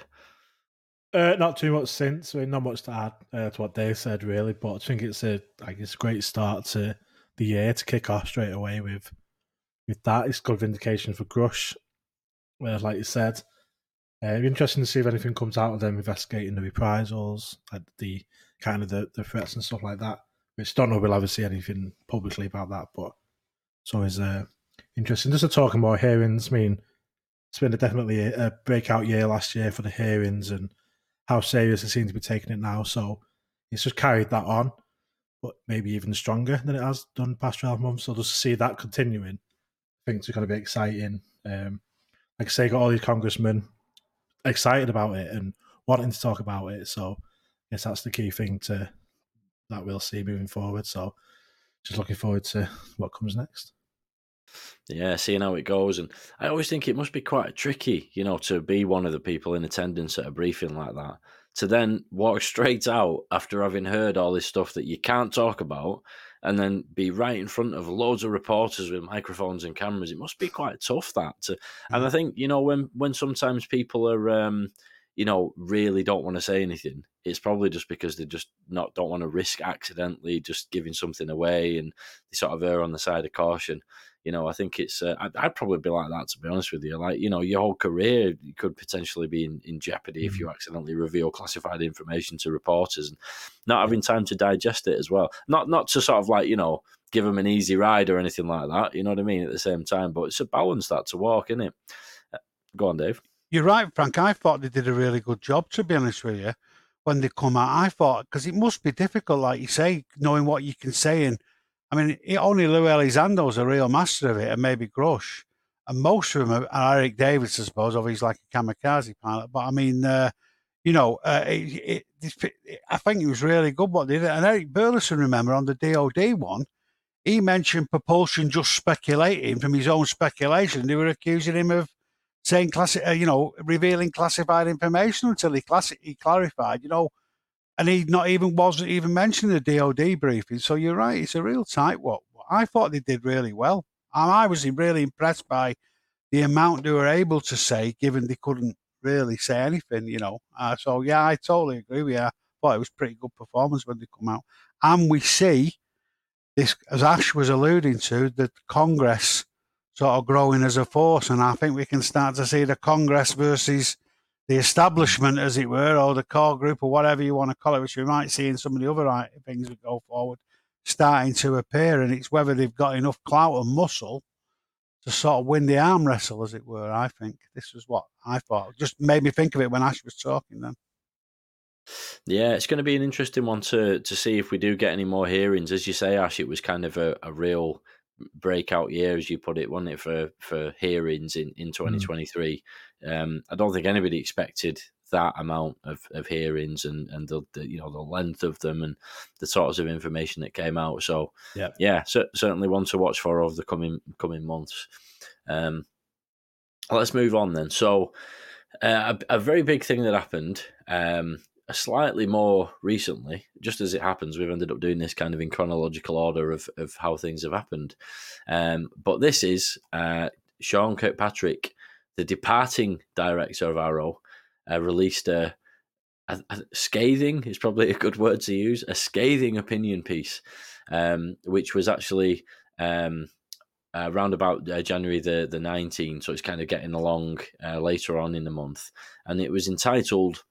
Uh, not too much since. I mean, not much to add uh, to what Dave said, really. But I think it's a like it's a great start to the year to kick off straight away with with that. It's good vindication for Grush, uh, like you said. Uh, it'd be interesting to see if anything comes out of them investigating the reprisals, like the kind of the, the threats and stuff like that. Which don't know we'll ever see anything publicly about that, but it's always uh, interesting. Just to talk more hearings. I mean, it's been a, definitely a, a breakout year last year for the hearings and how serious they seem to be taking it now. So it's just carried that on, but maybe even stronger than it has done past 12 months. So just to see that continuing, It's going to be exciting. Um, like I say, got all these congressmen excited about it and wanting to talk about it. So I guess that's the key thing to that we'll see moving forward. So just looking forward to what comes next. Yeah, seeing how it goes. And I always think it must be quite tricky, you know, to be one of the people in attendance at a briefing like that, to then walk [laughs] straight out after having heard all this stuff that you can't talk about and then be right in front of loads of reporters with microphones and cameras. It must be quite tough that to and I think, you know, when when sometimes people are um, you know, really don't want to say anything, it's probably just because they just not don't want to risk accidentally just giving something away and they sort of err on the side of caution you know, I think it's. Uh, I'd, I'd, probably be like that to be honest with you. Like, you know, your whole career could potentially be in, in jeopardy if you accidentally reveal classified information to reporters and not having time to digest it as well. Not not to sort of like you know give them an easy ride or anything like that. You know what I mean? At the same time, but it's a balance that to walk, isn't it? Uh, go on, Dave. You're right, Frank. I thought they did a really good job. To be honest with you, when they come out, I thought because it must be difficult, like you say, knowing what you can say and I mean, only Lou Elizondo is a real master of it, and maybe Grush. And most of them are Eric Davis, I suppose, or he's like a kamikaze pilot. But I mean, uh, you know, uh, it, it, it, I think it was really good what they did. And Eric Burlison, remember, on the DOD one, he mentioned propulsion just speculating from his own speculation. They were accusing him of saying classi- uh, you know, revealing classified information until he, classi- he clarified, you know, and he not even wasn't even mentioning the DOD briefing. So you're right, it's a real tight what. I thought they did really well. And I was really impressed by the amount they were able to say, given they couldn't really say anything, you know. Uh, so yeah, I totally agree with you. I thought it was pretty good performance when they come out, and we see this, as Ash was alluding to, the Congress sort of growing as a force, and I think we can start to see the Congress versus the establishment, as it were, or the core group, or whatever you want to call it, which we might see in some of the other things that go forward, starting to appear. And it's whether they've got enough clout and muscle to sort of win the arm wrestle, as it were. I think this was what I thought. Just made me think of it when Ash was talking then. Yeah, it's going to be an interesting one to to see if we do get any more hearings. As you say, Ash, it was kind of a, a real breakout year, as you put it, wasn't it, for for hearings in in 2023. Mm. Um, I don't think anybody expected that amount of, of hearings and and the, the, you know the length of them and the sorts of information that came out. So yeah, yeah, so, certainly one to watch for over the coming coming months. Um, let's move on then. So uh, a, a, very big thing that happened. Um, slightly more recently, just as it happens, we've ended up doing this kind of in chronological order of, of how things have happened. Um, but this is uh, Sean Kirkpatrick, the departing director of AARO, uh, released a, a, a, scathing is probably a good word to use a scathing opinion piece, um, which was actually um, uh, around about uh, January the the 19th, so it's kind of getting along uh, later on in the month, and it was entitled.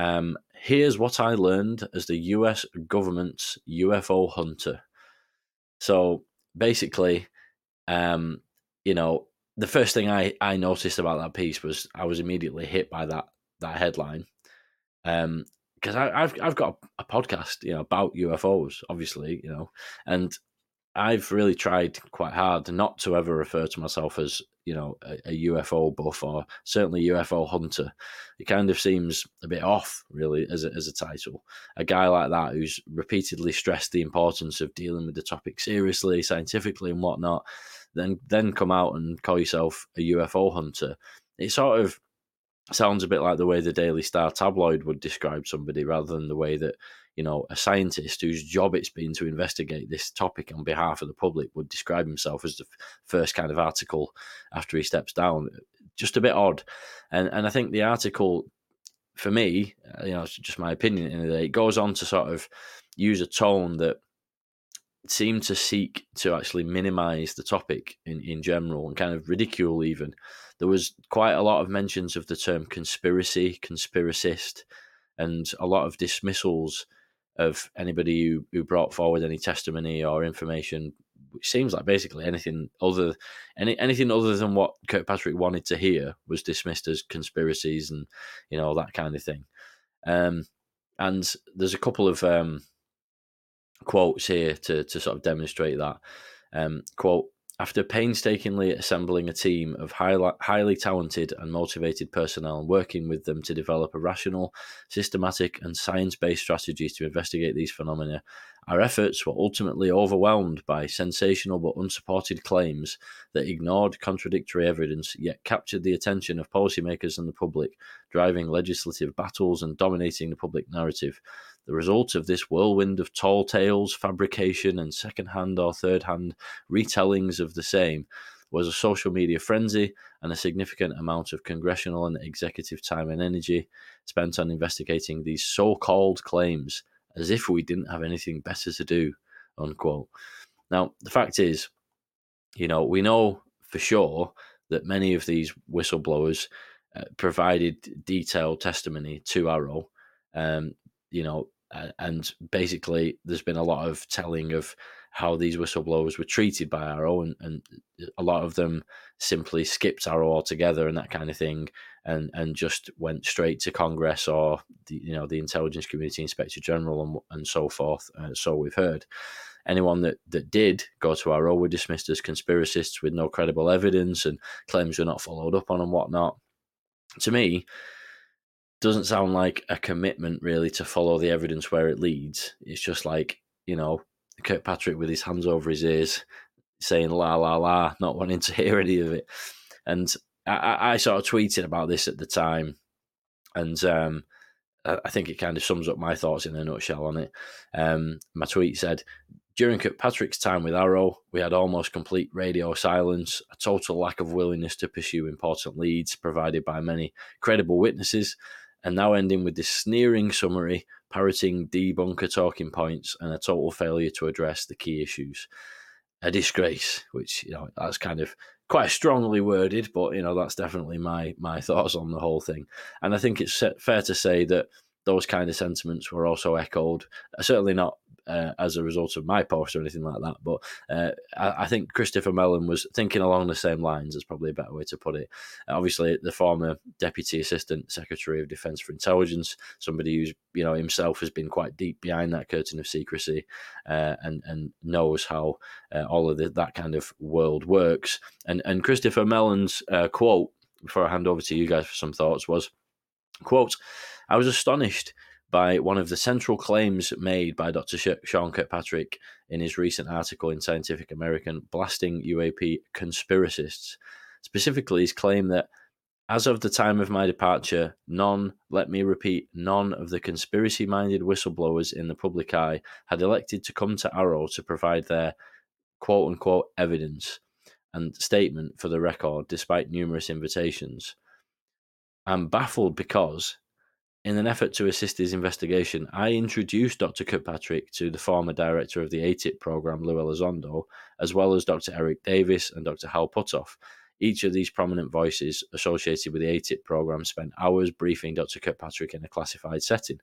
Um, Here's what I learned as the US government's UFO hunter. So basically, um, you know, the first thing I, I noticed about that piece was I was immediately hit by that that headline. Um, because I've I've got a podcast, you know, about UFOs, obviously, you know, and I've really tried quite hard not to ever refer to myself as you know a, a, UFO buff or certainly UFO hunter. It kind of seems a bit off, really, as a, as a title. A guy like that who's repeatedly stressed the importance of dealing with the topic seriously, scientifically, and whatnot then then come out and call yourself a UFO hunter. It sort of sounds a bit like the way the Daily Star tabloid would describe somebody, rather than the way that you know a scientist whose job it's been to investigate this topic on behalf of the public would describe himself as the first kind of article after he steps down. Just a bit odd, and and I think the article, for me, uh, you know, it's just my opinion. It goes on to sort of use a tone that seemed to seek to actually minimize the topic in, in general and kind of ridicule even. There was quite a lot of mentions of the term conspiracy, conspiracist, and a lot of dismissals of anybody who, who brought forward any testimony or information which seems like basically anything other any anything other than what Kirkpatrick wanted to hear was dismissed as conspiracies and you know that kind of thing. Um, and there's a couple of um, quotes here to, to sort of demonstrate that. Um, quote, after painstakingly assembling a team of highly, talented and motivated personnel and working with them to develop a rational, systematic, and science based strategy to investigate these phenomena, our efforts were ultimately overwhelmed by sensational but unsupported claims that ignored contradictory evidence yet captured the attention of policymakers and the public, driving legislative battles and dominating the public narrative. The result of this whirlwind of tall tales, fabrication, and second hand or third hand retellings of the same was a social media frenzy and a significant amount of congressional and executive time and energy spent on investigating these so called claims as if we didn't have anything better to do. Unquote. Now, the fact is, you know, we know for sure that many of these whistleblowers uh, provided detailed testimony to AARO. Um, you know, and basically there's been a lot of telling of how these whistleblowers were treated by AARO, and, and a lot of them simply skipped AARO altogether and that kind of thing, and and just went straight to Congress or the you know the Intelligence Community Inspector General and and so forth. Uh, so we've heard. Anyone that, that did go to AARO were dismissed as conspiracists with no credible evidence and claims were not followed up on and whatnot. To me, doesn't sound like a commitment really to follow the evidence where it leads. It's just like, you know, Kirkpatrick with his hands over his ears, saying la la la, not wanting to [laughs] hear any of it. And I, I sort of tweeted about this at the time, and um, I think it kind of sums up my thoughts in a nutshell on it. Um, my tweet said, during Kirkpatrick's time with AARO, we had almost complete radio silence, a total lack of willingness to pursue important leads provided by many credible witnesses, and now ending with this sneering summary, parroting debunker talking points, and a total failure to address the key issues. A disgrace, which, you know, that's kind of quite strongly worded, but, you know, that's definitely my, my [laughs] thoughts on the whole thing. And I think it's fair to say that those kind of sentiments were also echoed, uh, certainly not uh, as a result of my post or anything like that. But uh, I, I, think Christopher Mellon was thinking along the same lines. Is probably a better way to put it. Obviously, the former Deputy Assistant Secretary of Defence for Intelligence, somebody who's you know himself has been quite deep behind that curtain of secrecy, uh, and and knows how uh, all of the, that kind of world works. And and Christopher Mellon's uh, quote before I hand over to you guys for some thoughts was, quote. I was astonished by one of the central claims made by Dr. Sean Kirkpatrick in his recent article in Scientific American, blasting UAP conspiracists. Specifically, his claim that as of the time of my departure, none, let me repeat, none of the conspiracy minded whistleblowers in the public eye had elected to come to AARO to provide their quote unquote evidence and statement for the record, despite numerous invitations. I'm baffled because in an effort to assist his investigation, I introduced Dr. Kirkpatrick to the former director of the AATIP program, Lou Elizondo, as well as Dr. Eric Davis and Dr. Hal Puthoff. Each of these prominent voices associated with the AATIP program spent hours briefing Dr. Kirkpatrick in a classified setting.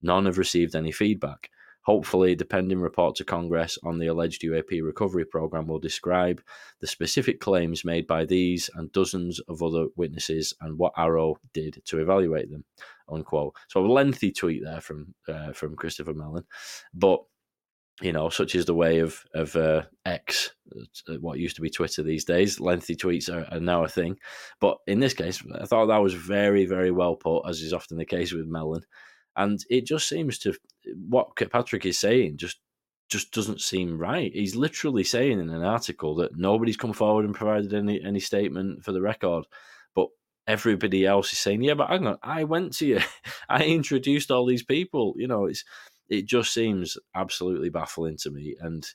None have received any feedback. Hopefully, the pending report to Congress on the alleged UAP recovery program will describe the specific claims made by these and dozens of other witnesses and what AARO did to evaluate them. Unquote. So a lengthy tweet there from uh, from Christopher Mellon, but you know, such is the way of of uh, X, uh, what used to be Twitter these days. Lengthy tweets are, are, now a thing, but in this case, I thought that was very, very well put, as is often the case with Mellon. And it just seems to what Patrick is saying just just doesn't seem right. He's literally saying in an article that nobody's come forward and provided any any statement for the record, but everybody else is saying, "Yeah, but hang on, I went to you, [laughs] I introduced all these people." You know, it's it just seems absolutely baffling to me. And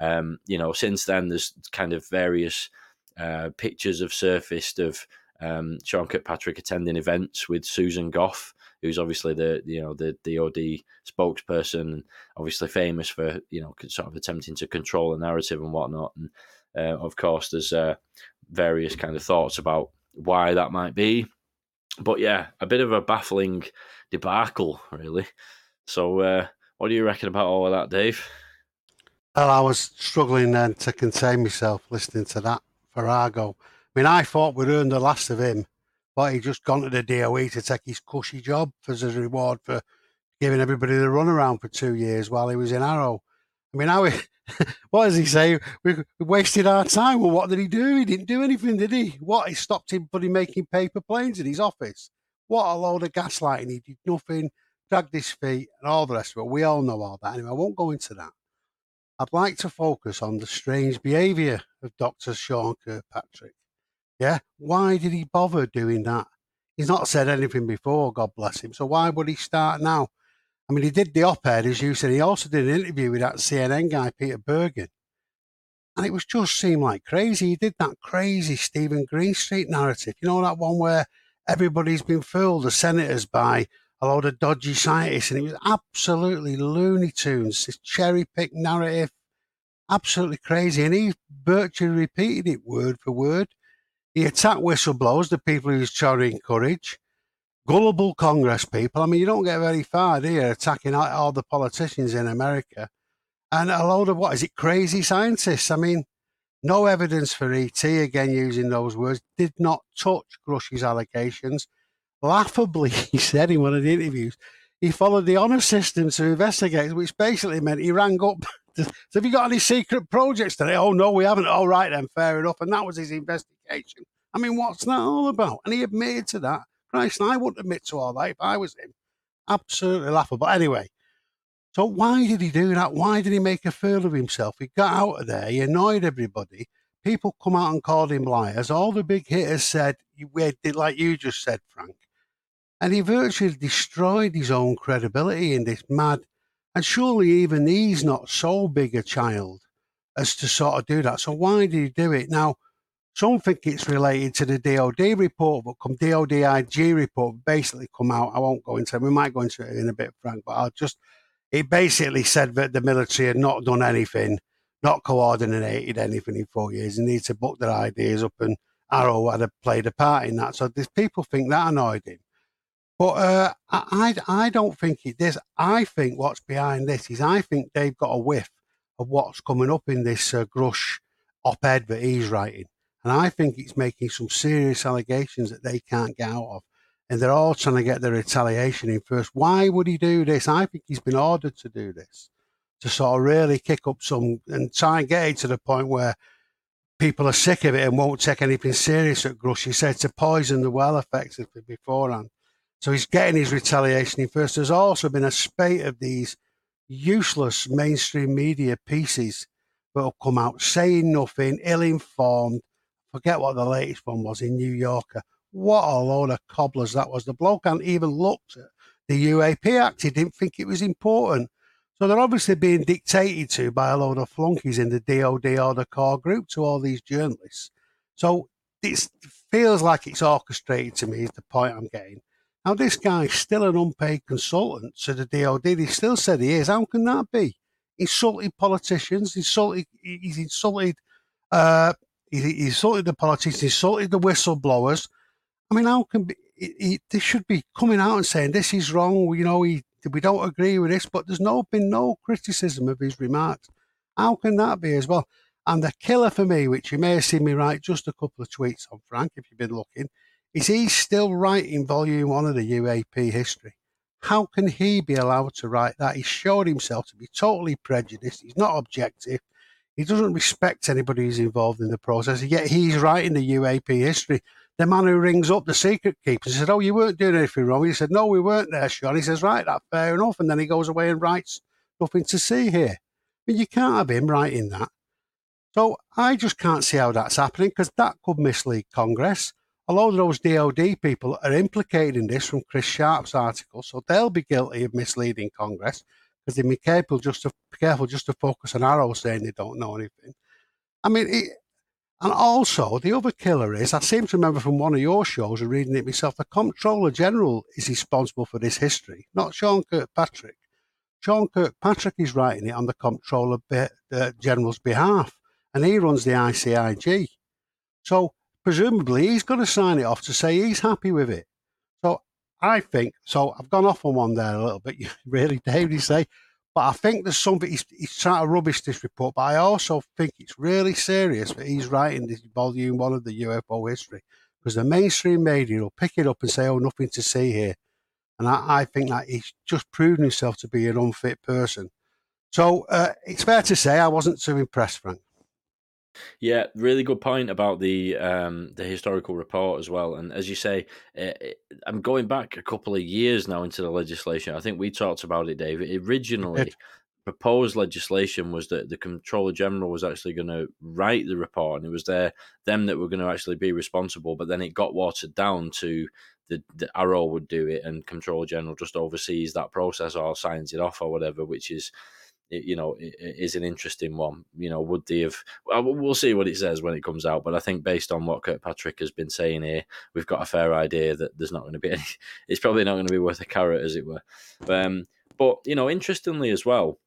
um, you know, since then, there's kind of various uh, pictures have surfaced of um, Sean Kirkpatrick attending events with Susan Gough who's obviously the you know the DoD spokesperson, obviously famous for you know sort of attempting to control the narrative and whatnot. And uh, of course, there's uh, various kind of thoughts about why that might be. But yeah, a bit of a baffling debacle, really. So, uh, what do you reckon about all of that, Dave? Well, I was struggling then to contain myself listening to that Farrago. I mean, I thought we'd earned the last of him but he just gone to the DOE to take his cushy job as a reward for giving everybody the runaround for two years while he was in AARO. I mean, how? [laughs] what does he say? We wasted our time. Well, what did he do? He didn't do anything, did he? What? He stopped him putting making paper planes in his office. What a load of gaslighting. He did nothing, dragged his feet, and all the rest of it. We all know all that. Anyway, I won't go into that. I'd like to focus on the strange behaviour of Dr. Sean Kirkpatrick. Yeah. Why did he bother doing that? He's not said anything before, God bless him. So why would he start now? I mean, he did the op ed, as you said. He also did an interview with that CNN guy, Peter Bergen. And it was just seemed like crazy. He did that crazy Steven Greenstreet narrative. You know, that one where everybody's been fooled, the senators, by a load of dodgy scientists. And it was absolutely Looney Tunes, this cherry picked narrative. Absolutely crazy. And he virtually repeated it word for word. He attacked whistleblowers, the people he's trying to encourage, gullible Congress people. I mean, you don't get very far, you, attacking all the politicians in America. And a load of what is it, crazy scientists? I mean, no evidence for ET, again using those words, did not touch Grush's allegations. Laughably, [laughs] he said in one of the interviews, he followed the honour system to investigate, which basically meant he rang up. [laughs] so, have you got any secret projects today? Oh, no, we haven't. All right, then, fair enough. And that was his investigation. I mean, what's that all about? And he admitted to that. Christ, I wouldn't admit to all that if I was him. Absolutely laughable. But anyway, So why did he do that? Why did he make a fool of himself? He got out of there, he annoyed everybody. People come out and called him liars. All the big hitters said, like you just said, Frank. And he virtually destroyed his own credibility in this mad. And surely even he's not so big a child as to sort of do that. So why did he do it? Now, some think it's related to the DOD report, but come DOD IG report basically come out. I won't go into it. We might go into it in a bit, Frank, but I'll just it basically said that the military had not done anything, not coordinated anything in four years, and need to book their ideas up. And AARO had played a part in that. So these people think that annoyed him. But uh, I, I don't think it is. I think what's behind this is I think they've got a whiff of what's coming up in this uh, Grush op-ed that he's writing, and I think it's making some serious allegations that they can't get out of and they're all trying to get the retaliation in first. Why would he do this? I think he's been ordered to do this to sort of really kick up some and try and get it to the point where people are sick of it and won't take anything serious at Grush. He said to poison the well effectively beforehand. So he's getting his retaliation in first. There's also been a spate of these useless mainstream media pieces that have come out saying nothing, ill informed. Forget what the latest one was in New Yorker what a load of cobblers that was. The bloke hadn't even looked at the UAP Act. He didn't think it was important. So they're obviously being dictated to by a load of flunkies in the DOD or the core group to all these journalists. So it feels like it's orchestrated to me, is the point I'm getting. Now, this guy's still an unpaid consultant to the DOD. He still said he is. How can that be? Insulted politicians, insulted, he's insulted, uh, he, insulted the politicians, he insulted the whistleblowers, I mean, how can be, it, it, they should be coming out and saying this is wrong. You know, we we don't agree with this, but there's no been no criticism of his remarks. How can that be as well? And the killer for me, which you may have seen me write just a couple of tweets on Frank, if you've been looking, is he's still writing volume one of the UAP history. How can he be allowed to write that? He's showed himself to be totally prejudiced. He's not objective. He doesn't respect anybody who's involved in the process. Yet he's writing the UAP history the man who rings up the secret keeper said, Oh, you weren't doing anything wrong. He said, No, we weren't there, Sean. He says, Right, that's fair enough. And then he goes away and writes nothing to see here. But you can't have him writing that. So I just can't see how that's happening because that could mislead Congress. A lot of those DOD people are implicated in this from Chris Sharp's article, so they'll be guilty of misleading Congress because they'd be careful just to careful just to focus on AARO's saying they don't know anything. I mean, it, and also, the other killer is I seem to remember from one of your shows and reading it myself, the Comptroller General is responsible for this history, not Sean Kirkpatrick. Sean Kirkpatrick is writing it on the Comptroller General's behalf, and he runs the ICIG. So, presumably, he's going to sign it off to say he's happy with it. I think, so I've gone off on one there a little bit, [laughs] really, Dave, you say, but I think there's something he's, he's trying to rubbish this report. But I also think it's really serious that he's writing this volume one of the UFO history because the mainstream media will pick it up and say, "Oh, nothing to see here," and I, I think that he's just proven himself to be an unfit person. So uh, it's fair to say I wasn't too impressed, Frank. Yeah, really good point about the um, the historical report as well. And as you say, uh, I'm going back a couple of years now into the legislation. I think we talked about it, David. Originally, proposed legislation was that the Comptroller General was actually going to write the report, and it was there them that were going to actually be responsible. But then it got watered down to the, the AARO would do it, and Comptroller General just oversees that process or signs it off or whatever, which is you know, is an interesting one. You know, would they have? Well, see what it says when it comes out. But I think based on what Kirkpatrick has been saying here, we've got a fair idea that there's not going to be [laughs] any. It's probably not going to be worth a carrot, as it were. Um, but you know, interestingly as well,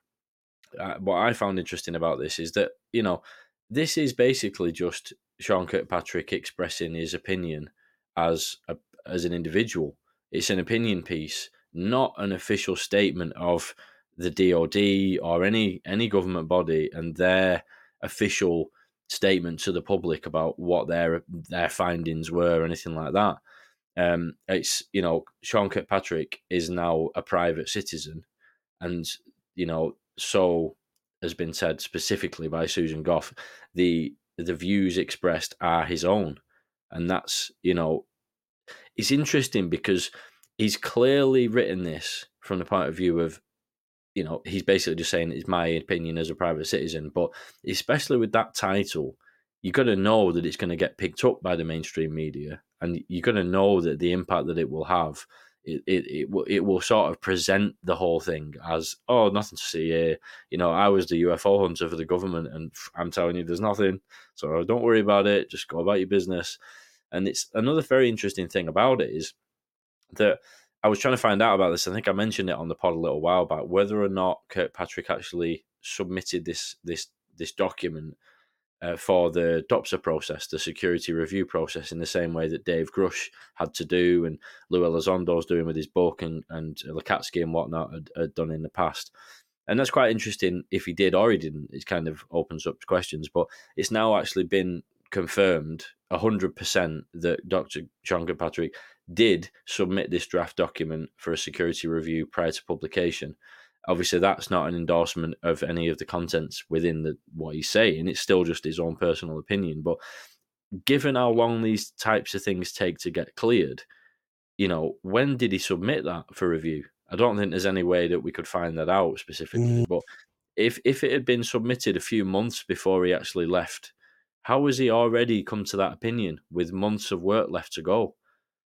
uh, what I found interesting about this is that you know, this is basically just Sean Kirkpatrick expressing his opinion as a as an individual. It's an opinion piece, not an official statement of the DoD or any any government body and their official statement to the public about what their their findings were or anything like that. Um, it's you know Sean Kirkpatrick is now a private citizen, and you know so has been said specifically by Susan Gough. The the views expressed are his own, and that's you know it's interesting because he's clearly written this from the point of view of you know, he's basically just saying it's my opinion as a private citizen. But especially with that title, you got to know that it's going to get picked up by the mainstream media, and you're going to know that the impact that it will have. It, it, it, will, it will sort of present the whole thing as oh nothing to see here you know I was the UFO hunter for the government and I'm telling you there's nothing so don't worry about it just go about your business and it's another very interesting thing about it is that I was trying to find out about this. I think I mentioned it on the pod a little while back whether or not Kirkpatrick actually submitted this this this document uh, for the DOPSR process, the security review process, in the same way that Dave Grush had to do and Lou Elizondo's doing with his book and, and Lacatski and whatnot had, had, done in the past. And that's quite interesting if he did or he didn't. It kind of opens up questions, but it's now actually been confirmed 100% that Dr. Sean Kirkpatrick did submit this draft document for a security review prior to publication. Obviously, that's not an endorsement of any of the contents within the what he's saying. It's still just his own personal opinion. But given how long these types of things take to get cleared, you know, when did he submit that for review? I don't think there's any way that we could find that out specifically. Mm. But if if it had been submitted a few months before he actually left, how has he already come to that opinion with months of work left to go?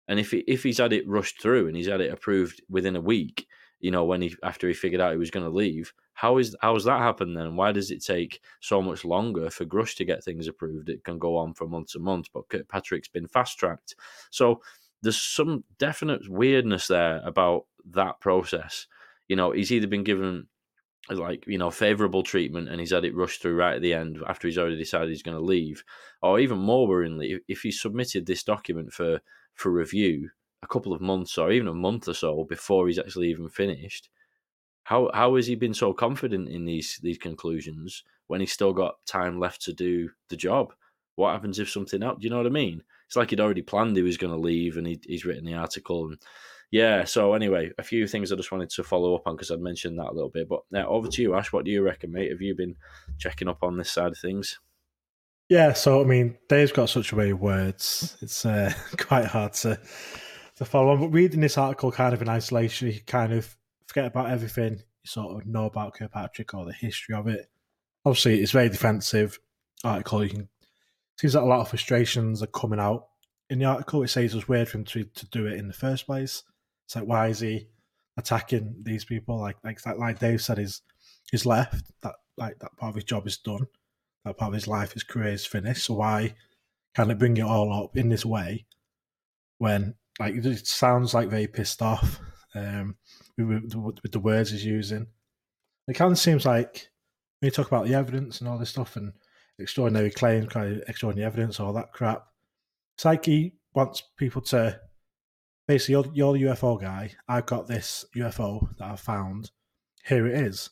And if he, if he's had it rushed through and he's had it approved within a week, you know, when he after he figured out he was going to leave, how is how has that happened then? Why does it take so much longer for Grush to get things approved? It can go on for months and months, but Kirkpatrick's been fast tracked. So there's some definite weirdness there about that process. You know, he's either been given like you know favorable treatment and he's had it rushed through right at the end after he's already decided he's going to leave or even more worryingly if he submitted this document for for review a couple of months or even a month or so before he's actually even finished how how has he been so confident in these these conclusions when he's still got time left to do the job what happens if something else do you know what i mean it's like he'd already planned he was going to leave and he, he's written the article and yeah, so anyway, a few things I just wanted to follow up on because I'd mentioned that a little bit. But now over to you, Ash. What do you reckon, mate? Have you been checking up on this side of things? Yeah, so I mean, Dave's got such a way of words; it's uh, [laughs] quite hard to to follow on. But reading this article kind of in isolation, you kind of forget about everything you sort of know about Kirkpatrick or the history of it. Obviously, it's very defensive article. You can seems like a lot of frustrations are coming out in the article. It says it was weird for him to to do it in the first place. It's like why is he attacking these people? Like like like Dave said, he's he's left. That like that part of his job is done. That part of his life, his career is finished. So why can it bring it all up in this way when like it sounds like very pissed off um, with, with the words he's using? It kind of seems like when you talk about the evidence and all this stuff and extraordinary claims, kind of extraordinary evidence, all that crap. It's like he wants people to basically you're, you're the UFO guy. I've got this UFO that I've found. Here it is.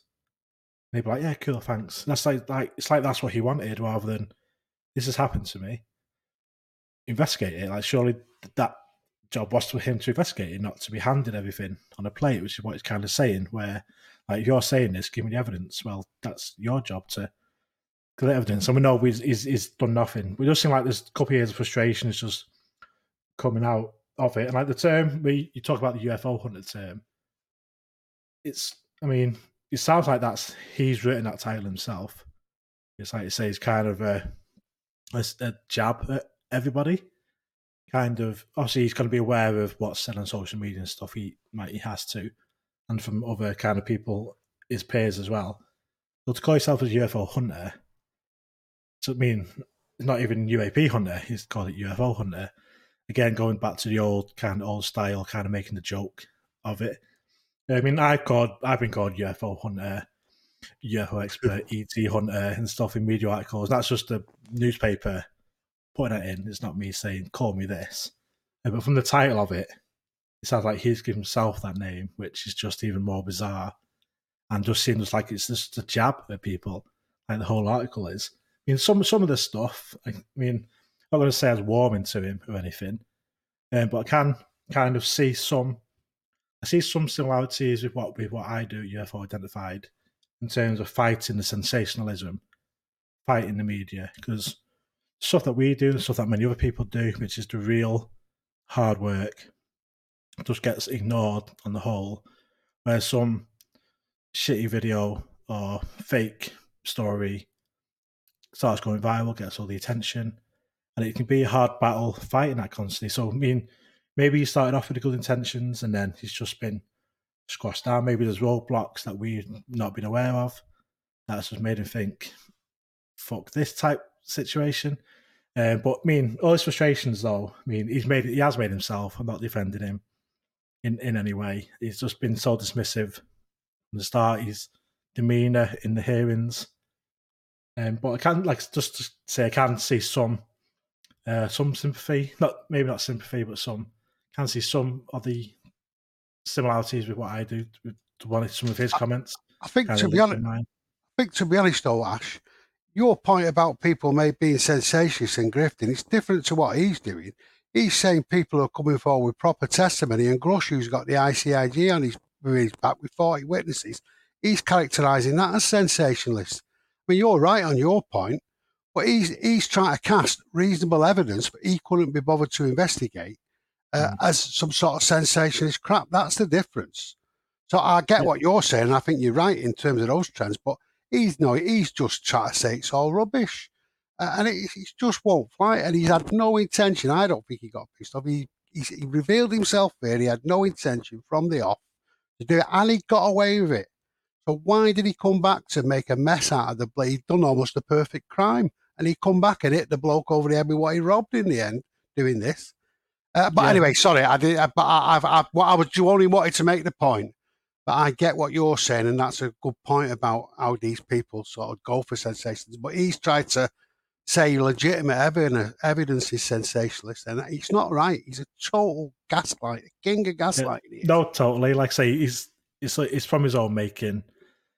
And they'd be like, yeah, cool, thanks. that's like, like it's like that's what he wanted rather than this has happened to me. Investigate it. Like surely that job was for him to investigate it, not to be handed everything on a plate, which is what he's kind of saying. Where like if you're saying this, give me the evidence. Well, that's your job to collect evidence. And we know he's, he's, he's done nothing. We just seem like there's a couple of years of frustration is just coming out of it. And like the term we you talk about the UFO hunter term, it's I mean, it sounds like that's he's written that title himself. It's like it says kind of a, a, a jab at everybody. Kind of obviously he's going to be aware of what's said on social media and stuff. He might he has to, and from other kind of people, his peers as well. But to call yourself a UFO hunter, so I mean, it's not even UAP hunter. He's called it UFO hunter again going back to the old kind of old style, kind of making the joke of it. I mean, I've called I've been called UFO hunter, UFO expert, [laughs] ET hunter, and stuff in media articles. That's just the newspaper putting it in. It's not me saying call me this. But from the title of it, it sounds like he's given himself that name, which is just even more bizarre, and just seems like it's just a jab at people, like the whole article is. I mean, some some of the stuff. I mean, I'm not going to say I was warming to him or anything, um, but I can kind of see some. I see some similarities with what with what I do at UFO Identified in terms of fighting the sensationalism, fighting the media, because stuff that we do, and stuff that many other people do, which is the real hard work, just gets ignored on the whole. Where some shitty video or fake story starts going viral, gets all the attention, and it can be a hard battle fighting that constantly. So, I mean, maybe he started off with good intentions and then he's just been squashed down. Maybe there's roadblocks that we've not been aware of that's just made him think, fuck this type situation. Uh, but I mean, all his frustrations, though. I mean, he's made he has made himself. I'm not defending him in in any way. He's just been so dismissive from the start. His demeanor in the hearings, um, but I can like just to say I can see some uh, some sympathy. Not maybe not sympathy, but some can see some of the similarities with what I do with one of some of his comments. I think to be honest, I think to be honest though, Ash, your point about people may being sensationalists and grifting, it's different to what he's doing. He's saying people are coming forward with proper testimony, and Grusch's got the ICIG on his, his back with 40 witnesses. He's characterising that as sensationalist. I mean, you're right on your point, but he's he's trying to cast reasonable evidence, but he couldn't be bothered to investigate uh, mm. as some sort of sensationalist crap. That's the difference. So I get yeah. what you're saying. I think you're right in terms of those trends, but He's no, he's just trying to say it's all rubbish, uh, and it, it, just won't fly. And he's had no intention. I don't think he got pissed off. He he revealed himself there. He had no intention from the off to do it, and he got away with it. So why did he come back to make a mess out of the blade? He'd done almost a perfect crime, and he come back and hit the bloke over the head with what he robbed in the end, doing this. Uh, but yeah. anyway, sorry, I did. Uh, but I, I've, I, I was you only wanted to make the point but I get what you're saying, and that's a good point about how these people sort of go for sensations. But he's tried to say legitimate evidence, evidence is sensationalist, and it's not right. He's a total gaslight, a king of gaslighting. Yeah, no, totally. Like I say, he's it's it's from his own making.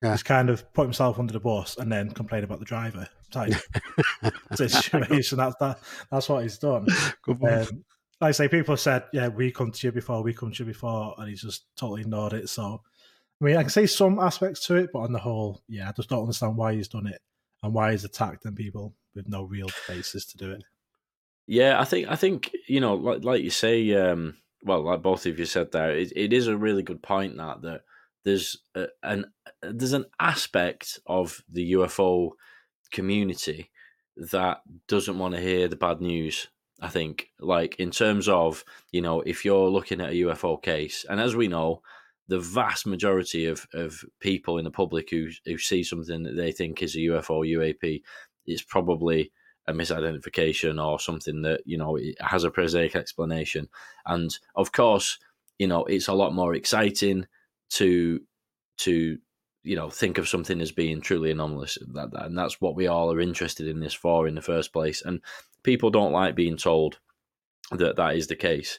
Yeah. He's kind of put himself under the bus and then complain about the driver type [laughs] situation. That's that. That's what he's done. Good um, like I say, people said, "Yeah, we come to you before, we come to you before," and he's just totally ignored it. So I mean, I can see some aspects to it, but on the whole, yeah, I just don't understand why he's done it and why he's attacked them people with no real basis to do it. Yeah, I think I think you know, like like you say, um, well, like both of you said there, it, it is a really good point that that there's a, an there's an aspect of the UFO community that doesn't want to hear the bad news. I think, like in terms of you know, if you're looking at a UFO case, and as we know, the vast majority of, of people in the public who who see something that they think is a UFO UAP is probably a misidentification or something that you know has a prosaic explanation. And of course, you know it's a lot more exciting to to you know think of something as being truly anomalous. That, and that's what we all are interested in this for in the first place. And people don't like being told that that is the case.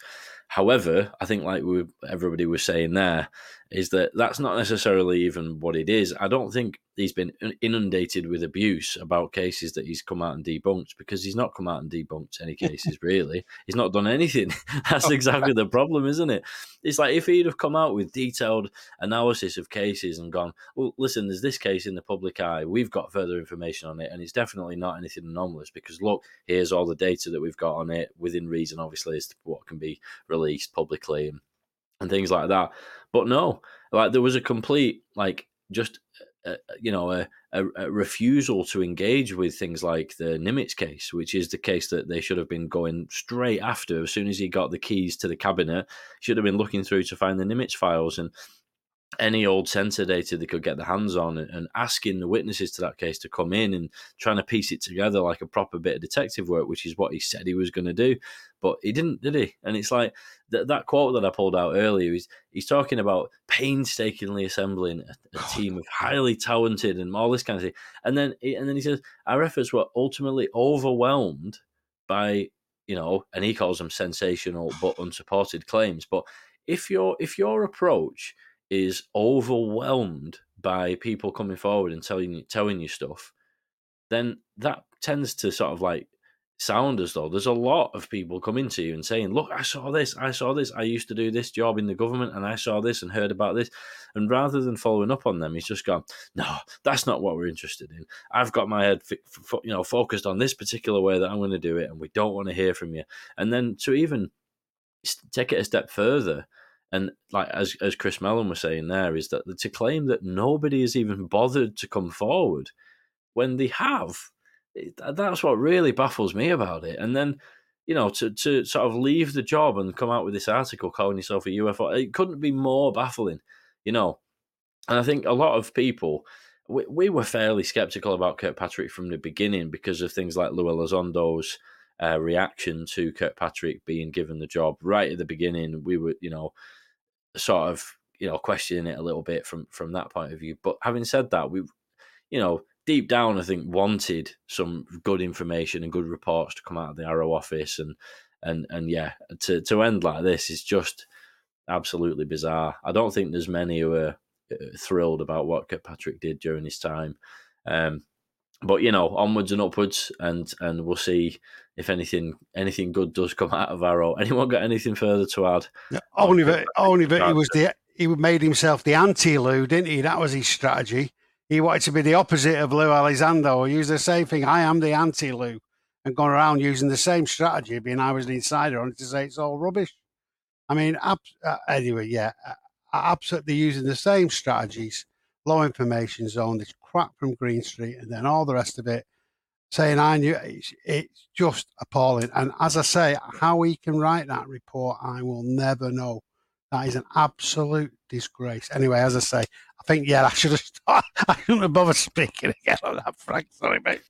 However, I think like we, everybody was saying there, is that that's not necessarily even what it is. I don't think he's been inundated with abuse about cases that he's come out and debunked because he's not come out and debunked any [laughs] cases really. He's not done anything. [laughs] That's oh, exactly the problem, isn't it? It's like if he'd have come out with detailed analysis of cases and gone, well, listen, there's this case in the public eye. We've got further information on it, and it's definitely not anything anomalous because look, here's all the data that we've got on it within reason, obviously, as to what can be released publicly and and things like that. But no, like there was a complete like just uh, uh, you know a, a, a, refusal to engage with things like the Nimitz case, which is the case that they should have been going straight after as soon as he got the keys to the cabinet. Should have been looking through to find the Nimitz files and any old sensor data they could get their hands on and, and, asking the witnesses to that case to come in and trying to piece it together like a proper bit of detective work, which is what he said he was going to do. But he didn't, did he? And it's like th- that quote that I pulled out earlier. He's he's talking about painstakingly assembling a, a team of highly talented and all this kind of thing. And then and then he says our efforts were ultimately overwhelmed by you know, and he calls them sensational but unsupported claims. But if your if your approach is overwhelmed by people coming forward and telling you telling you stuff, then that tends to sort of like sound as though there's a lot of people coming to you and saying, Look, I saw this, I saw this, I used to do this job in the government and I saw this and heard about this. And rather than following up on them, he's just gone, No, that's not what we're interested in. I've got my head you know, focused on this particular way that I'm going to do it and we don't want to hear from you. And then to even take it a step further And like as as Chris Mellon was saying there, is that to claim that nobody has even bothered to come forward when they have, that's what really baffles me about it. And then, you know, to to sort of leave the job and come out with this article calling yourself a UFO, it couldn't be more baffling, you know. And I think a lot of people, we, we were fairly skeptical about Kirkpatrick from the beginning because of things like Lou Elizondo's uh, reaction to Kirkpatrick being given the job right at the beginning. We were, you know, sort of, you know, questioning it a little bit from from that point of view. But having said that, we, you know, deep down, I think wanted some good information and good reports to come out of the AARO office, and and and yeah, to to end like this is just absolutely bizarre. I don't think there's many who are uh, thrilled about what Kirkpatrick did during his time. Um, but you know, onwards and upwards, and and we'll see if anything anything good does come out of AARO. [laughs] Anyone got anything further to add? Yeah, only that, only that he was the he made himself the anti Lou, didn't he? That was his strategy. He wanted to be the opposite of Lou Elizondo. He used the same thing. I am the anti Lou, and gone around using the same strategy, being I was an insider on to say it's all rubbish. I mean, ab- uh, anyway, yeah, uh, absolutely using the same strategies, low information zone, this crap from Greenstreet, and then all the rest of it. Saying I knew it's, it's just appalling. And as I say, how he can write that report, I will never know. That is an absolute disgrace. Anyway, as I say, I think yeah, I should have. [laughs] Stopped. I shouldn't have bothered speaking again on that, Frank. Sorry, mate.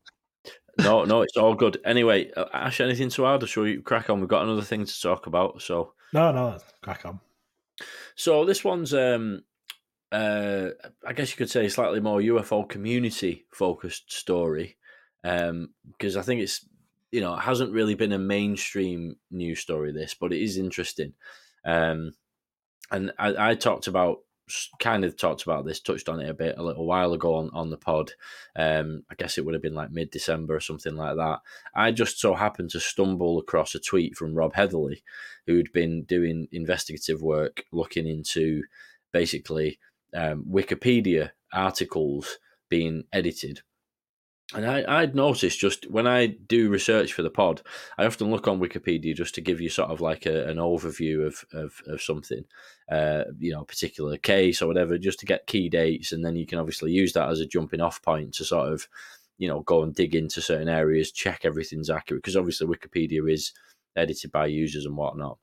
No, no, it's all good. Anyway, uh, Ash, anything to add? Or shall you crack on? We've got another thing to talk about. So no, no, crack on. So this one's, um, uh, I guess you could say, slightly more UFO community focused story, because um, I think it's, you know, it hasn't really been a mainstream news story. This, but it is interesting. Um, and I, I talked about kind of talked about this, touched on it a bit a little while ago on, on the pod. Um, I guess it would have been like mid December or something like that. I just so happened to stumble across a tweet from Rob Heatherly, who'd been doing investigative work looking into basically um, Wikipedia articles being edited and I, I'd noticed just when I do research for the pod, I often look on Wikipedia just to give you sort of like a, an overview of, of, of something, uh, you know, a particular case or whatever, just to get key dates. And then you can obviously use that as a jumping off point to sort of, you know, go and dig into certain areas, check everything's accurate. Because obviously Wikipedia is edited by users and whatnot.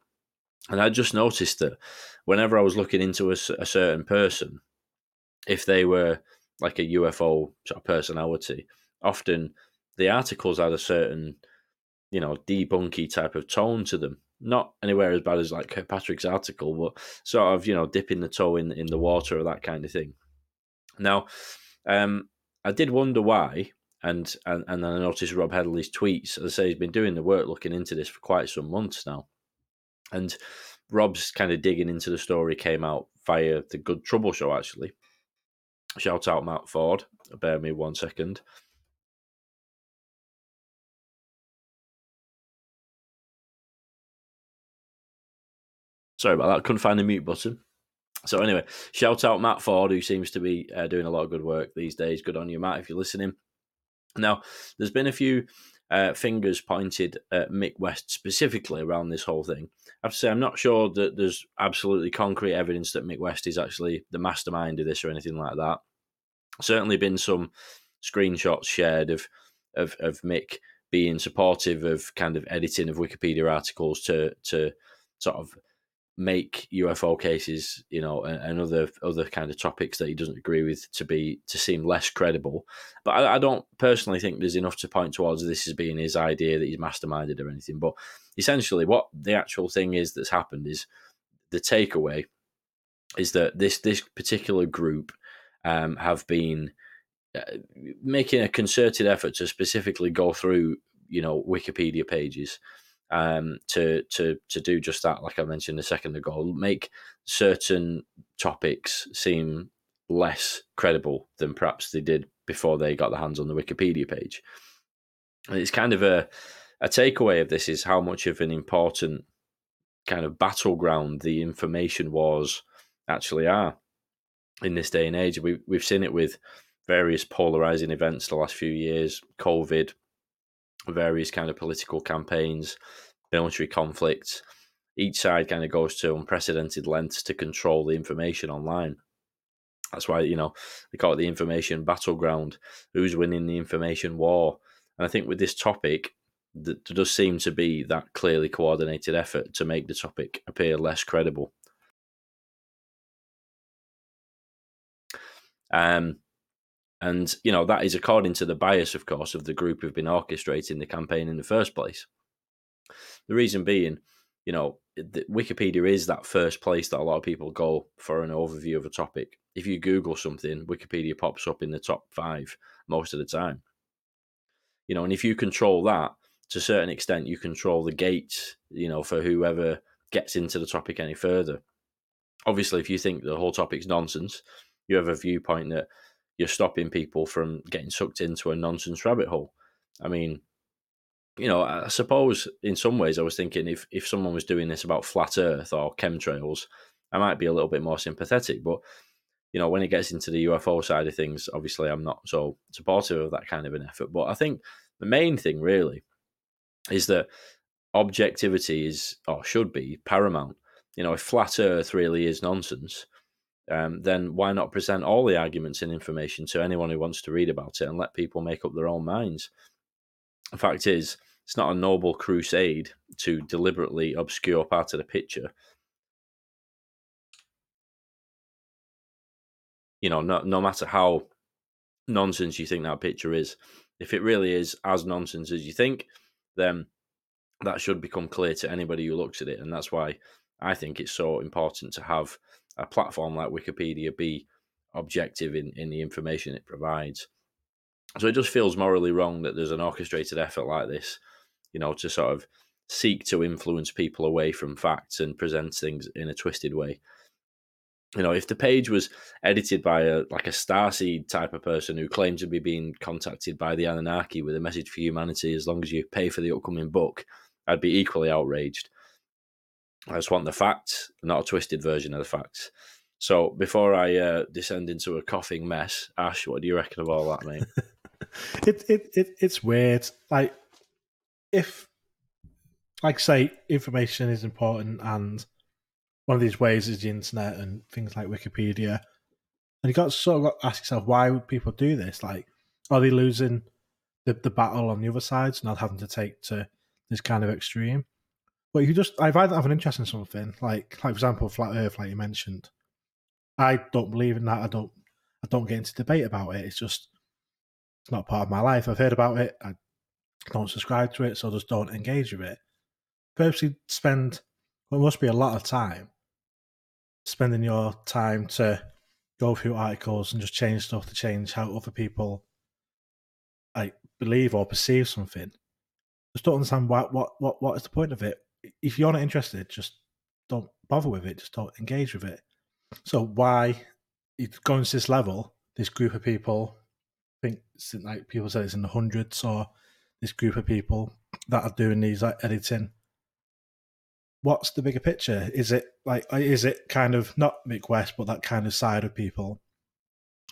And I just noticed that whenever I was looking into a, a certain person, if they were like a UFO sort of personality, often the articles had a certain, you know, debunky type of tone to them. Not anywhere as bad as like Kirkpatrick's article, but sort of, you know, dipping the toe in in the water or that kind of thing. Now, um, I did wonder why, and and and then I noticed Rob Heatherly's tweets. As I say, he's been doing the work looking into this for quite some months now, and Rob's kind of digging into the story came out via the Good Trouble show actually. Shout out Matt Ford. Bear me one second. Sorry about that. Couldn't find the mute button. So anyway, shout out Matt Ford, who seems to be uh, doing a lot of good work these days. Good on you, Matt, if you're listening. Now, there's been a few uh, fingers pointed at Mick West specifically around this whole thing. I have to say, I'm not sure that there's absolutely concrete evidence that Mick West is actually the mastermind of this or anything like that. Certainly been some screenshots shared of of, of Mick being supportive of kind of editing of Wikipedia articles to to sort of make UFO cases, you know, and, and, other other kind of topics that he doesn't agree with to be to seem less credible. But I, I, don't personally think there's enough to point towards this as being his idea that he's masterminded or anything. But essentially, what the actual thing is that's happened is the takeaway is that this this particular group um, have been uh, making a concerted effort to specifically go through, you know, Wikipedia pages um, to to to do just that. Like I mentioned a second ago, make certain topics seem less credible than perhaps they did before they got their hands on the Wikipedia page. And it's kind of a a takeaway of this is how much of an important kind of battleground the information wars actually are in this day and age. We we've seen it with various polarizing events the last few years, COVID, various kind of political campaigns, military conflicts, each side kind of goes to unprecedented lengths to control the information online. That's why you know they call it the information battleground. Who's winning the information war? And I think with this topic, there does seem to be that clearly coordinated effort to make the topic appear less credible. Um, and you know that is according to the bias, of course, of the group who've been orchestrating the campaign in the first place. The reason being, you know, Wikipedia is that first place that a lot of people go for an overview of a topic. If you Google something, Wikipedia pops up in the top five most of the time. You know, and if you control that to a certain extent, you control the gates, you know, for whoever gets into the topic any further. Obviously, if you think the whole topic's nonsense, you have a viewpoint that you're stopping people from getting sucked into a nonsense rabbit hole. I mean, you know, I suppose in some ways I was thinking if if someone was doing this about flat Earth or chemtrails, I might be a little bit more sympathetic. But you know, when it gets into the UFO side of things, obviously I'm not so supportive of that kind of an effort. But I think the main thing really is that objectivity is or should be paramount. You know, if flat Earth really is nonsense, um, then why not present all the arguments and information to anyone who wants to read about it and let people make up their own minds? The fact is, it's not a noble crusade to deliberately obscure part of the picture. You know, no, no matter how nonsense you think that picture is, if it really is as nonsense as you think, then that should become clear to anybody who looks at it. And that's why I think it's so important to have a platform like Wikipedia be objective in, in the information it provides. So it just feels morally wrong that there's an orchestrated effort like this, you know, to sort of seek to influence people away from facts and present things in a twisted way. You know, if the page was edited by a like a starseed type of person who claims to be being contacted by the Anunnaki with a message for humanity, as long as you pay for the upcoming book, I'd be equally outraged. I just want the facts, not a twisted version of the facts. So before I uh, descend into a coughing mess, Ash, what do you reckon of all that, mate? [laughs] it, it it it's weird. Like if, like, say, information is important, and one of these ways is the internet and things like Wikipedia, and you got to sort of ask yourself why would people do this? Like, are they losing the the battle on the other side, not having to take to this kind of extreme? But you just, if I have an interest in something, like, like for example, flat Earth, like you mentioned, I don't believe in that. I don't, I don't get into debate about it. It's just, it's not part of my life. I've heard about it. I don't subscribe to it, so I just don't engage with it. Purposely spend what must be a lot of time spending your time to go through articles and just change stuff to change how other people like believe or perceive something. Just don't understand what what what what is the point of it if you're not interested, just don't bother with it. Just don't engage with it. So why it's going to this level? This group of people, I think like people say it's in the hundreds, or this group of people that are doing these like editing. What's the bigger picture? Is it like is it kind of not Mick West, but that kind of side of people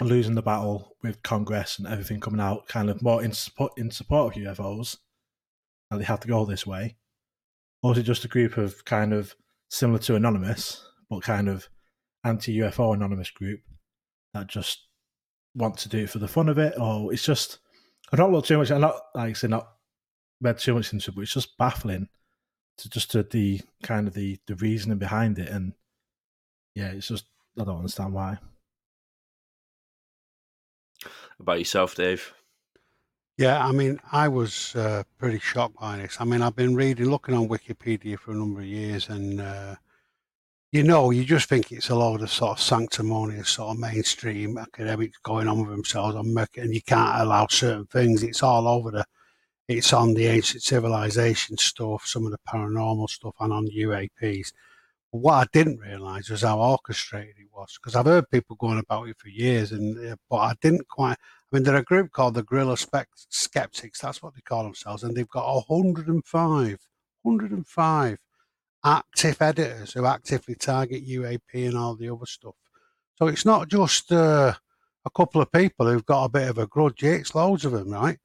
losing the battle with Congress and everything coming out, kind of more in support in support of UFOs, and they have to go this way? Or is it just a group of kind of similar to Anonymous, but kind of anti UFO Anonymous group that just want to do it for the fun of it? Or it's just, I don't look too much, I'm not, like I say, not read too much into it, but it's just baffling to just to the kind of the, the reasoning behind it. And yeah, it's just, I don't understand why. About yourself, Dave? Yeah, I mean, I was uh, pretty shocked by this. I mean, I've been reading, looking on Wikipedia for a number of years, and uh, you know, you just think it's a load of sort of sanctimonious, sort of mainstream academics going on with themselves on making, and you can't allow certain things. It's all over the, it's on the ancient civilization stuff, some of the paranormal stuff, and on UAPs. What I didn't realise was how orchestrated it was, because I've heard people going about it for years, and uh, but I didn't quite. I mean, they're a group called the Guerrilla Spec- Skeptics. That's what they call themselves. And they've got 105, 105 active editors who actively target UAP and all the other stuff. So it's not just uh, a couple of people who've got a bit of a grudge. It's loads of them, right?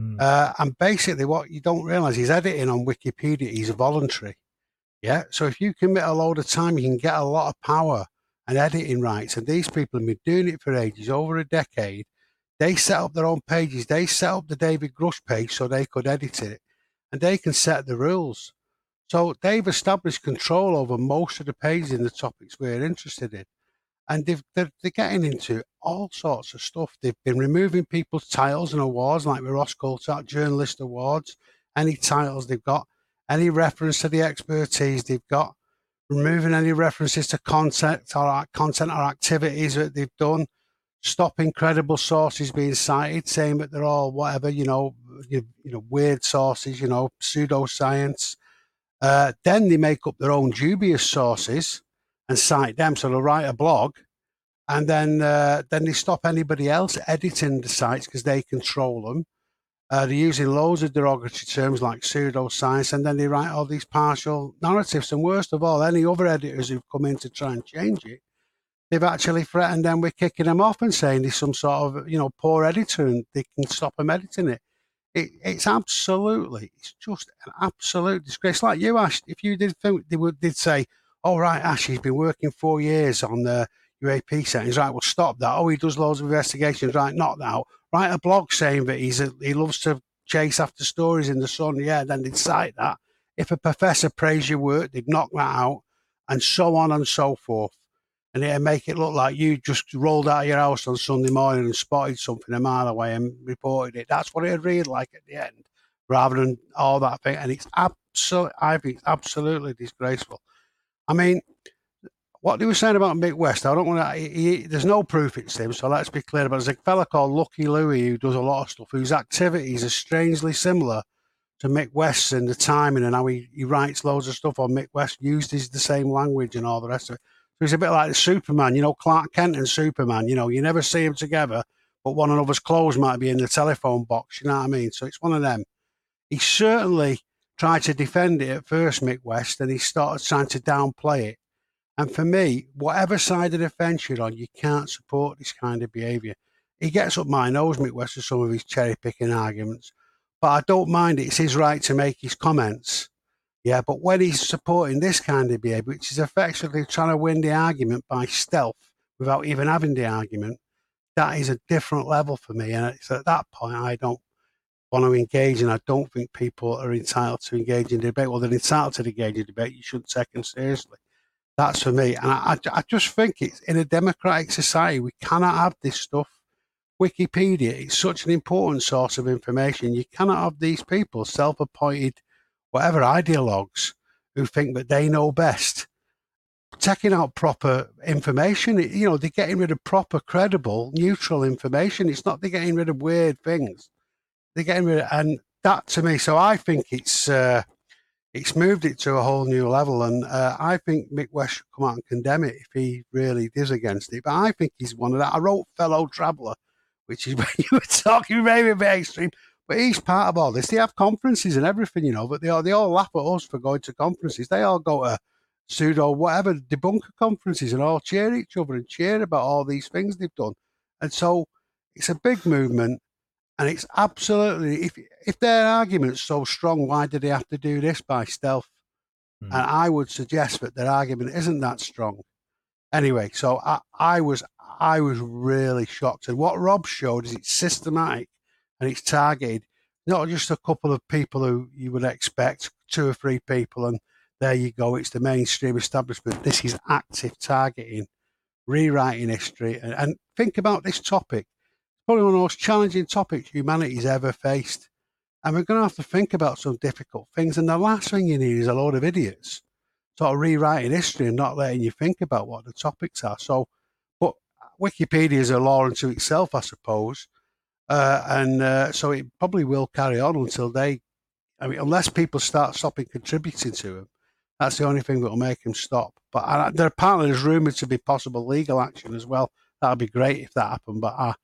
Mm. Uh, and basically, what you don't realize is editing on Wikipedia is voluntary. Yeah. So if you commit a load of time, you can get a lot of power and editing rights. And these people have been doing it for ages, over a decade. They set up their own pages. They set up the David Grusch page so they could edit it and they can set the rules. So they've established control over most of the pages in the topics we're interested in. And they're, they're getting into all sorts of stuff. They've been removing people's titles and awards, like the Ross Coulthart, Journalist Awards, any titles they've got, any reference to the expertise they've got, removing any references to content or content or activities that they've done, stopping credible sources being cited, saying that they're all whatever, you know, you, you know, weird sources, you know, pseudoscience. Uh, then they make up their own dubious sources and cite them. So they'll write a blog, and then uh, then they stop anybody else editing the sites because they control them. Uh, they're using loads of derogatory terms like pseudoscience, and then they write all these partial narratives. And worst of all, any other editors who've come in to try and change it, they've actually threatened them with kicking them off and saying he's some sort of you know poor editor and they can stop him editing it. it it's absolutely, it's just an absolute disgrace. Like you, Ash, if you did think they would, did say, "All oh, right, Ash, he's been working four years on the UAP settings. Right, well, stop that. Oh, he does loads of investigations. Right, not that. Write a blog saying that he's a, he loves to chase after stories in the sun. Yeah, then they'd cite that. If a professor praised your work, they'd knock that out, and so on and so forth and it'd make it look like you just rolled out of your house on Sunday morning and spotted something a mile away and reported it. That's what it'd read like at the end, rather than all that thing. And it's absolutely, I think, it's absolutely disgraceful. I mean, what they were saying about Mick West, I don't want to. There's no proof it's him, so let's be clear. But there's a fella called Lucky Louie who does a lot of stuff, whose activities are strangely similar to Mick West's in the timing and how he, he writes loads of stuff on Mick West, uses the same language and all the rest of it. So he's a bit like the Superman, you know, Clark Kent and Superman. You know, you never see them together, but one another's clothes might be in the telephone box. You know what I mean? So it's one of them. He certainly tried to defend it at first, Mick West, and he started trying to downplay it. And for me, whatever side of the fence you're on, you can't support this kind of behaviour. He gets up my nose, Mick West, with some of his cherry picking arguments, but I don't mind it. It's his right to make his comments. Yeah, but when he's supporting this kind of behavior, which is effectively trying to win the argument by stealth without even having the argument, that is a different level for me. And it's at that point I don't want to engage, and I don't think people are entitled to engage in debate. Well, they're entitled to engage in debate. You shouldn't take them seriously. That's for me. And I, I just think it's in a democratic society, we cannot have this stuff. Wikipedia is such an important source of information. You cannot have these people self appointed whatever ideologues who think that they know best taking out proper information. You know, they're getting rid of proper, credible, neutral information. It's not they're getting rid of weird things. They're getting rid of, and that to me. So I think it's uh, it's moved it to a whole new level, and uh, I think Mick West should come out and condemn it if he really is against it. But I think he's one of that. I wrote fellow traveller, which is [laughs] when you were talking maybe a bit extreme. But he's part of all this. They have conferences and everything, you know, but they all, they all laugh at us for going to conferences. They all go to pseudo whatever debunker conferences and all cheer each other and cheer about all these things they've done. And so it's a big movement and it's absolutely if if their argument's so strong, why did they have to do this by stealth? Mm. And I would suggest that their argument isn't that strong. Anyway, so I, I was I was really shocked. And what Rob showed is it's systematic and it's targeted not just a couple of people who you would expect, two or three people, and there you go. It's the mainstream establishment. This is active targeting, rewriting history, and, and think about this topic. Probably one of the most challenging topics humanity's ever faced. And we're going to have to think about some difficult things. And the last thing you need is a load of idiots sort of rewriting history and not letting you think about what the topics are. So, but Wikipedia is a law unto itself, I suppose. Uh, and uh, so it probably will carry on until they, I mean, unless people start stopping contributing to them, that's the only thing that will make them stop. But uh, there apparently there's rumoured to be possible legal action as well. That'd be great if that happened, but I,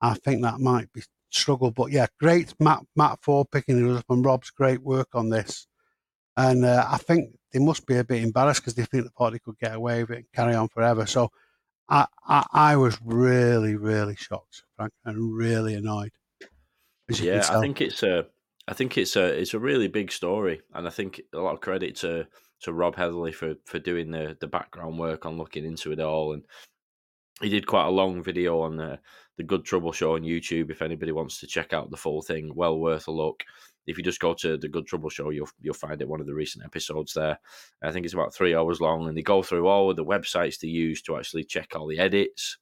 I think that might be struggle. But yeah, great Matt Matt Ford picking it up and Rob's great work on this. And uh, I think they must be a bit embarrassed because they think the party could get away with it and carry on forever. So I, I, I was really, really shocked, Frank, and really annoyed. Yeah, I think it's a, I think it's a it's a really big story, and I think a lot of credit to to Rob Heatherly for for doing the the background work on looking into it all, and he did quite a long video on the the Good Trouble Show on YouTube. If anybody wants to check out the full thing, well worth a look. If you just go to the Good Trouble Show, you'll you'll find it one of the recent episodes there. I think it's about three hours long, and they go through all of the websites they use to actually check all the edits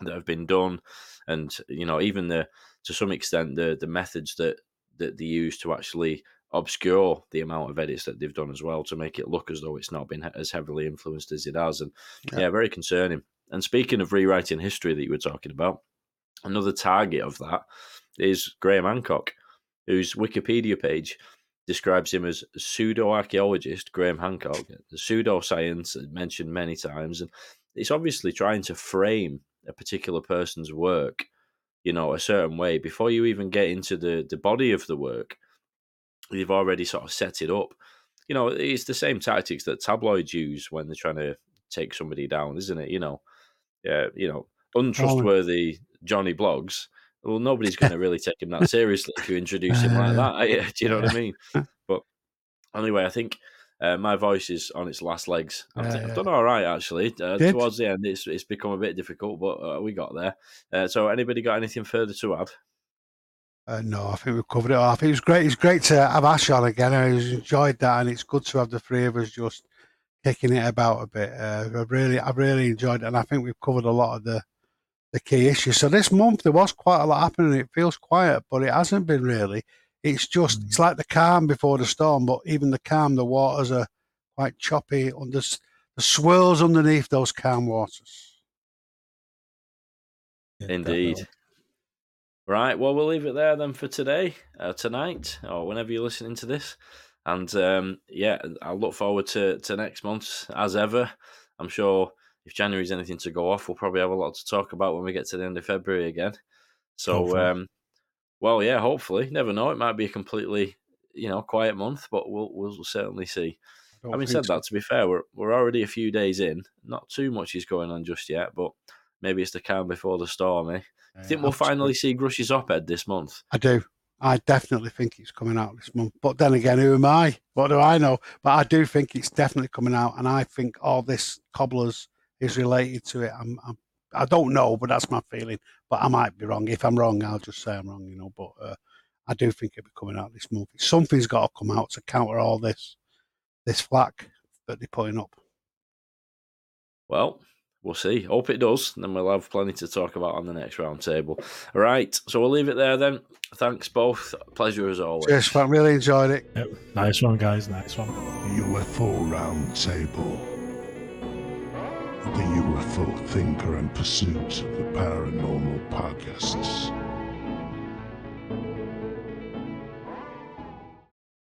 that have been done, and you know even the to some extent the the methods that that they use to actually obscure the amount of edits that they've done as well to make it look as though it's not been as heavily influenced as it has. And yeah, yeah very concerning. And speaking of rewriting history that you were talking about, another target of that is Graham Hancock, whose Wikipedia page describes him as pseudo archaeologist Graham Hancock. The pseudoscience mentioned many times, and it's obviously trying to frame a particular person's work, you know, a certain way before you even get into the the body of the work. You've already sort of set it up. You know, it's the same tactics that tabloids use when they're trying to take somebody down, isn't it? You know, uh, you know, untrustworthy Johnny blogs. Well, nobody's going [laughs] to really take him that seriously if you introduce him like that. [laughs] Do you know what I mean? But anyway, I think uh, my voice is on its last legs. I've, yeah, I've done all right actually. Uh, towards the end, it's it's become a bit difficult, but uh, we got there. Uh, so, anybody got anything further to add? Uh, no, I think we've covered it all. I think it was great. It's great to have Ash on again. I enjoyed that, and it's good to have the three of us just kicking it about a bit. Uh, I've really, I've really enjoyed it, and I think we've covered a lot of the the key issues. So this month there was quite a lot happening. It feels quiet, but it hasn't been really. It's just it's like the calm before the storm, but even the calm, the waters are quite choppy. Under the swirls underneath those calm waters. Indeed. Right. Well, we'll leave it there then for today, uh, tonight, or whenever you're listening to this. And um, yeah, I look forward to, to next month as ever. I'm sure if January's anything to go off, we'll probably have a lot to talk about when we get to the end of February again. So, um, well, yeah, hopefully, never know. It might be a completely, you know, quiet month, but we'll we'll certainly see. Having said so. that, to be fair, we're we're already a few days in. Not too much is going on just yet, but maybe it's the calm before the storm. Eh? Yeah, think we'll finally see Grusch's op-ed this month? I do. I definitely think it's coming out this month. But then again, who am I? What do I know? But I do think it's definitely coming out, and I think all this cobblers is related to it. I'm, I'm I don't know, but that's my feeling. But I might be wrong. If I'm wrong, I'll just say I'm wrong, you know. But uh, I do think it'll be coming out this month. Something's got to come out to counter all this this flack that they're putting up. Well, we'll see. Hope it does. Then we'll have plenty to talk about on the next roundtable. All right. So we'll leave it there then. Thanks both. Pleasure as always. Yes, I really enjoyed it. Yep. Nice one, guys. Nice one. The UFO Roundtable. The UFO Thinker and Pursuit of the Paranormal Podcasts.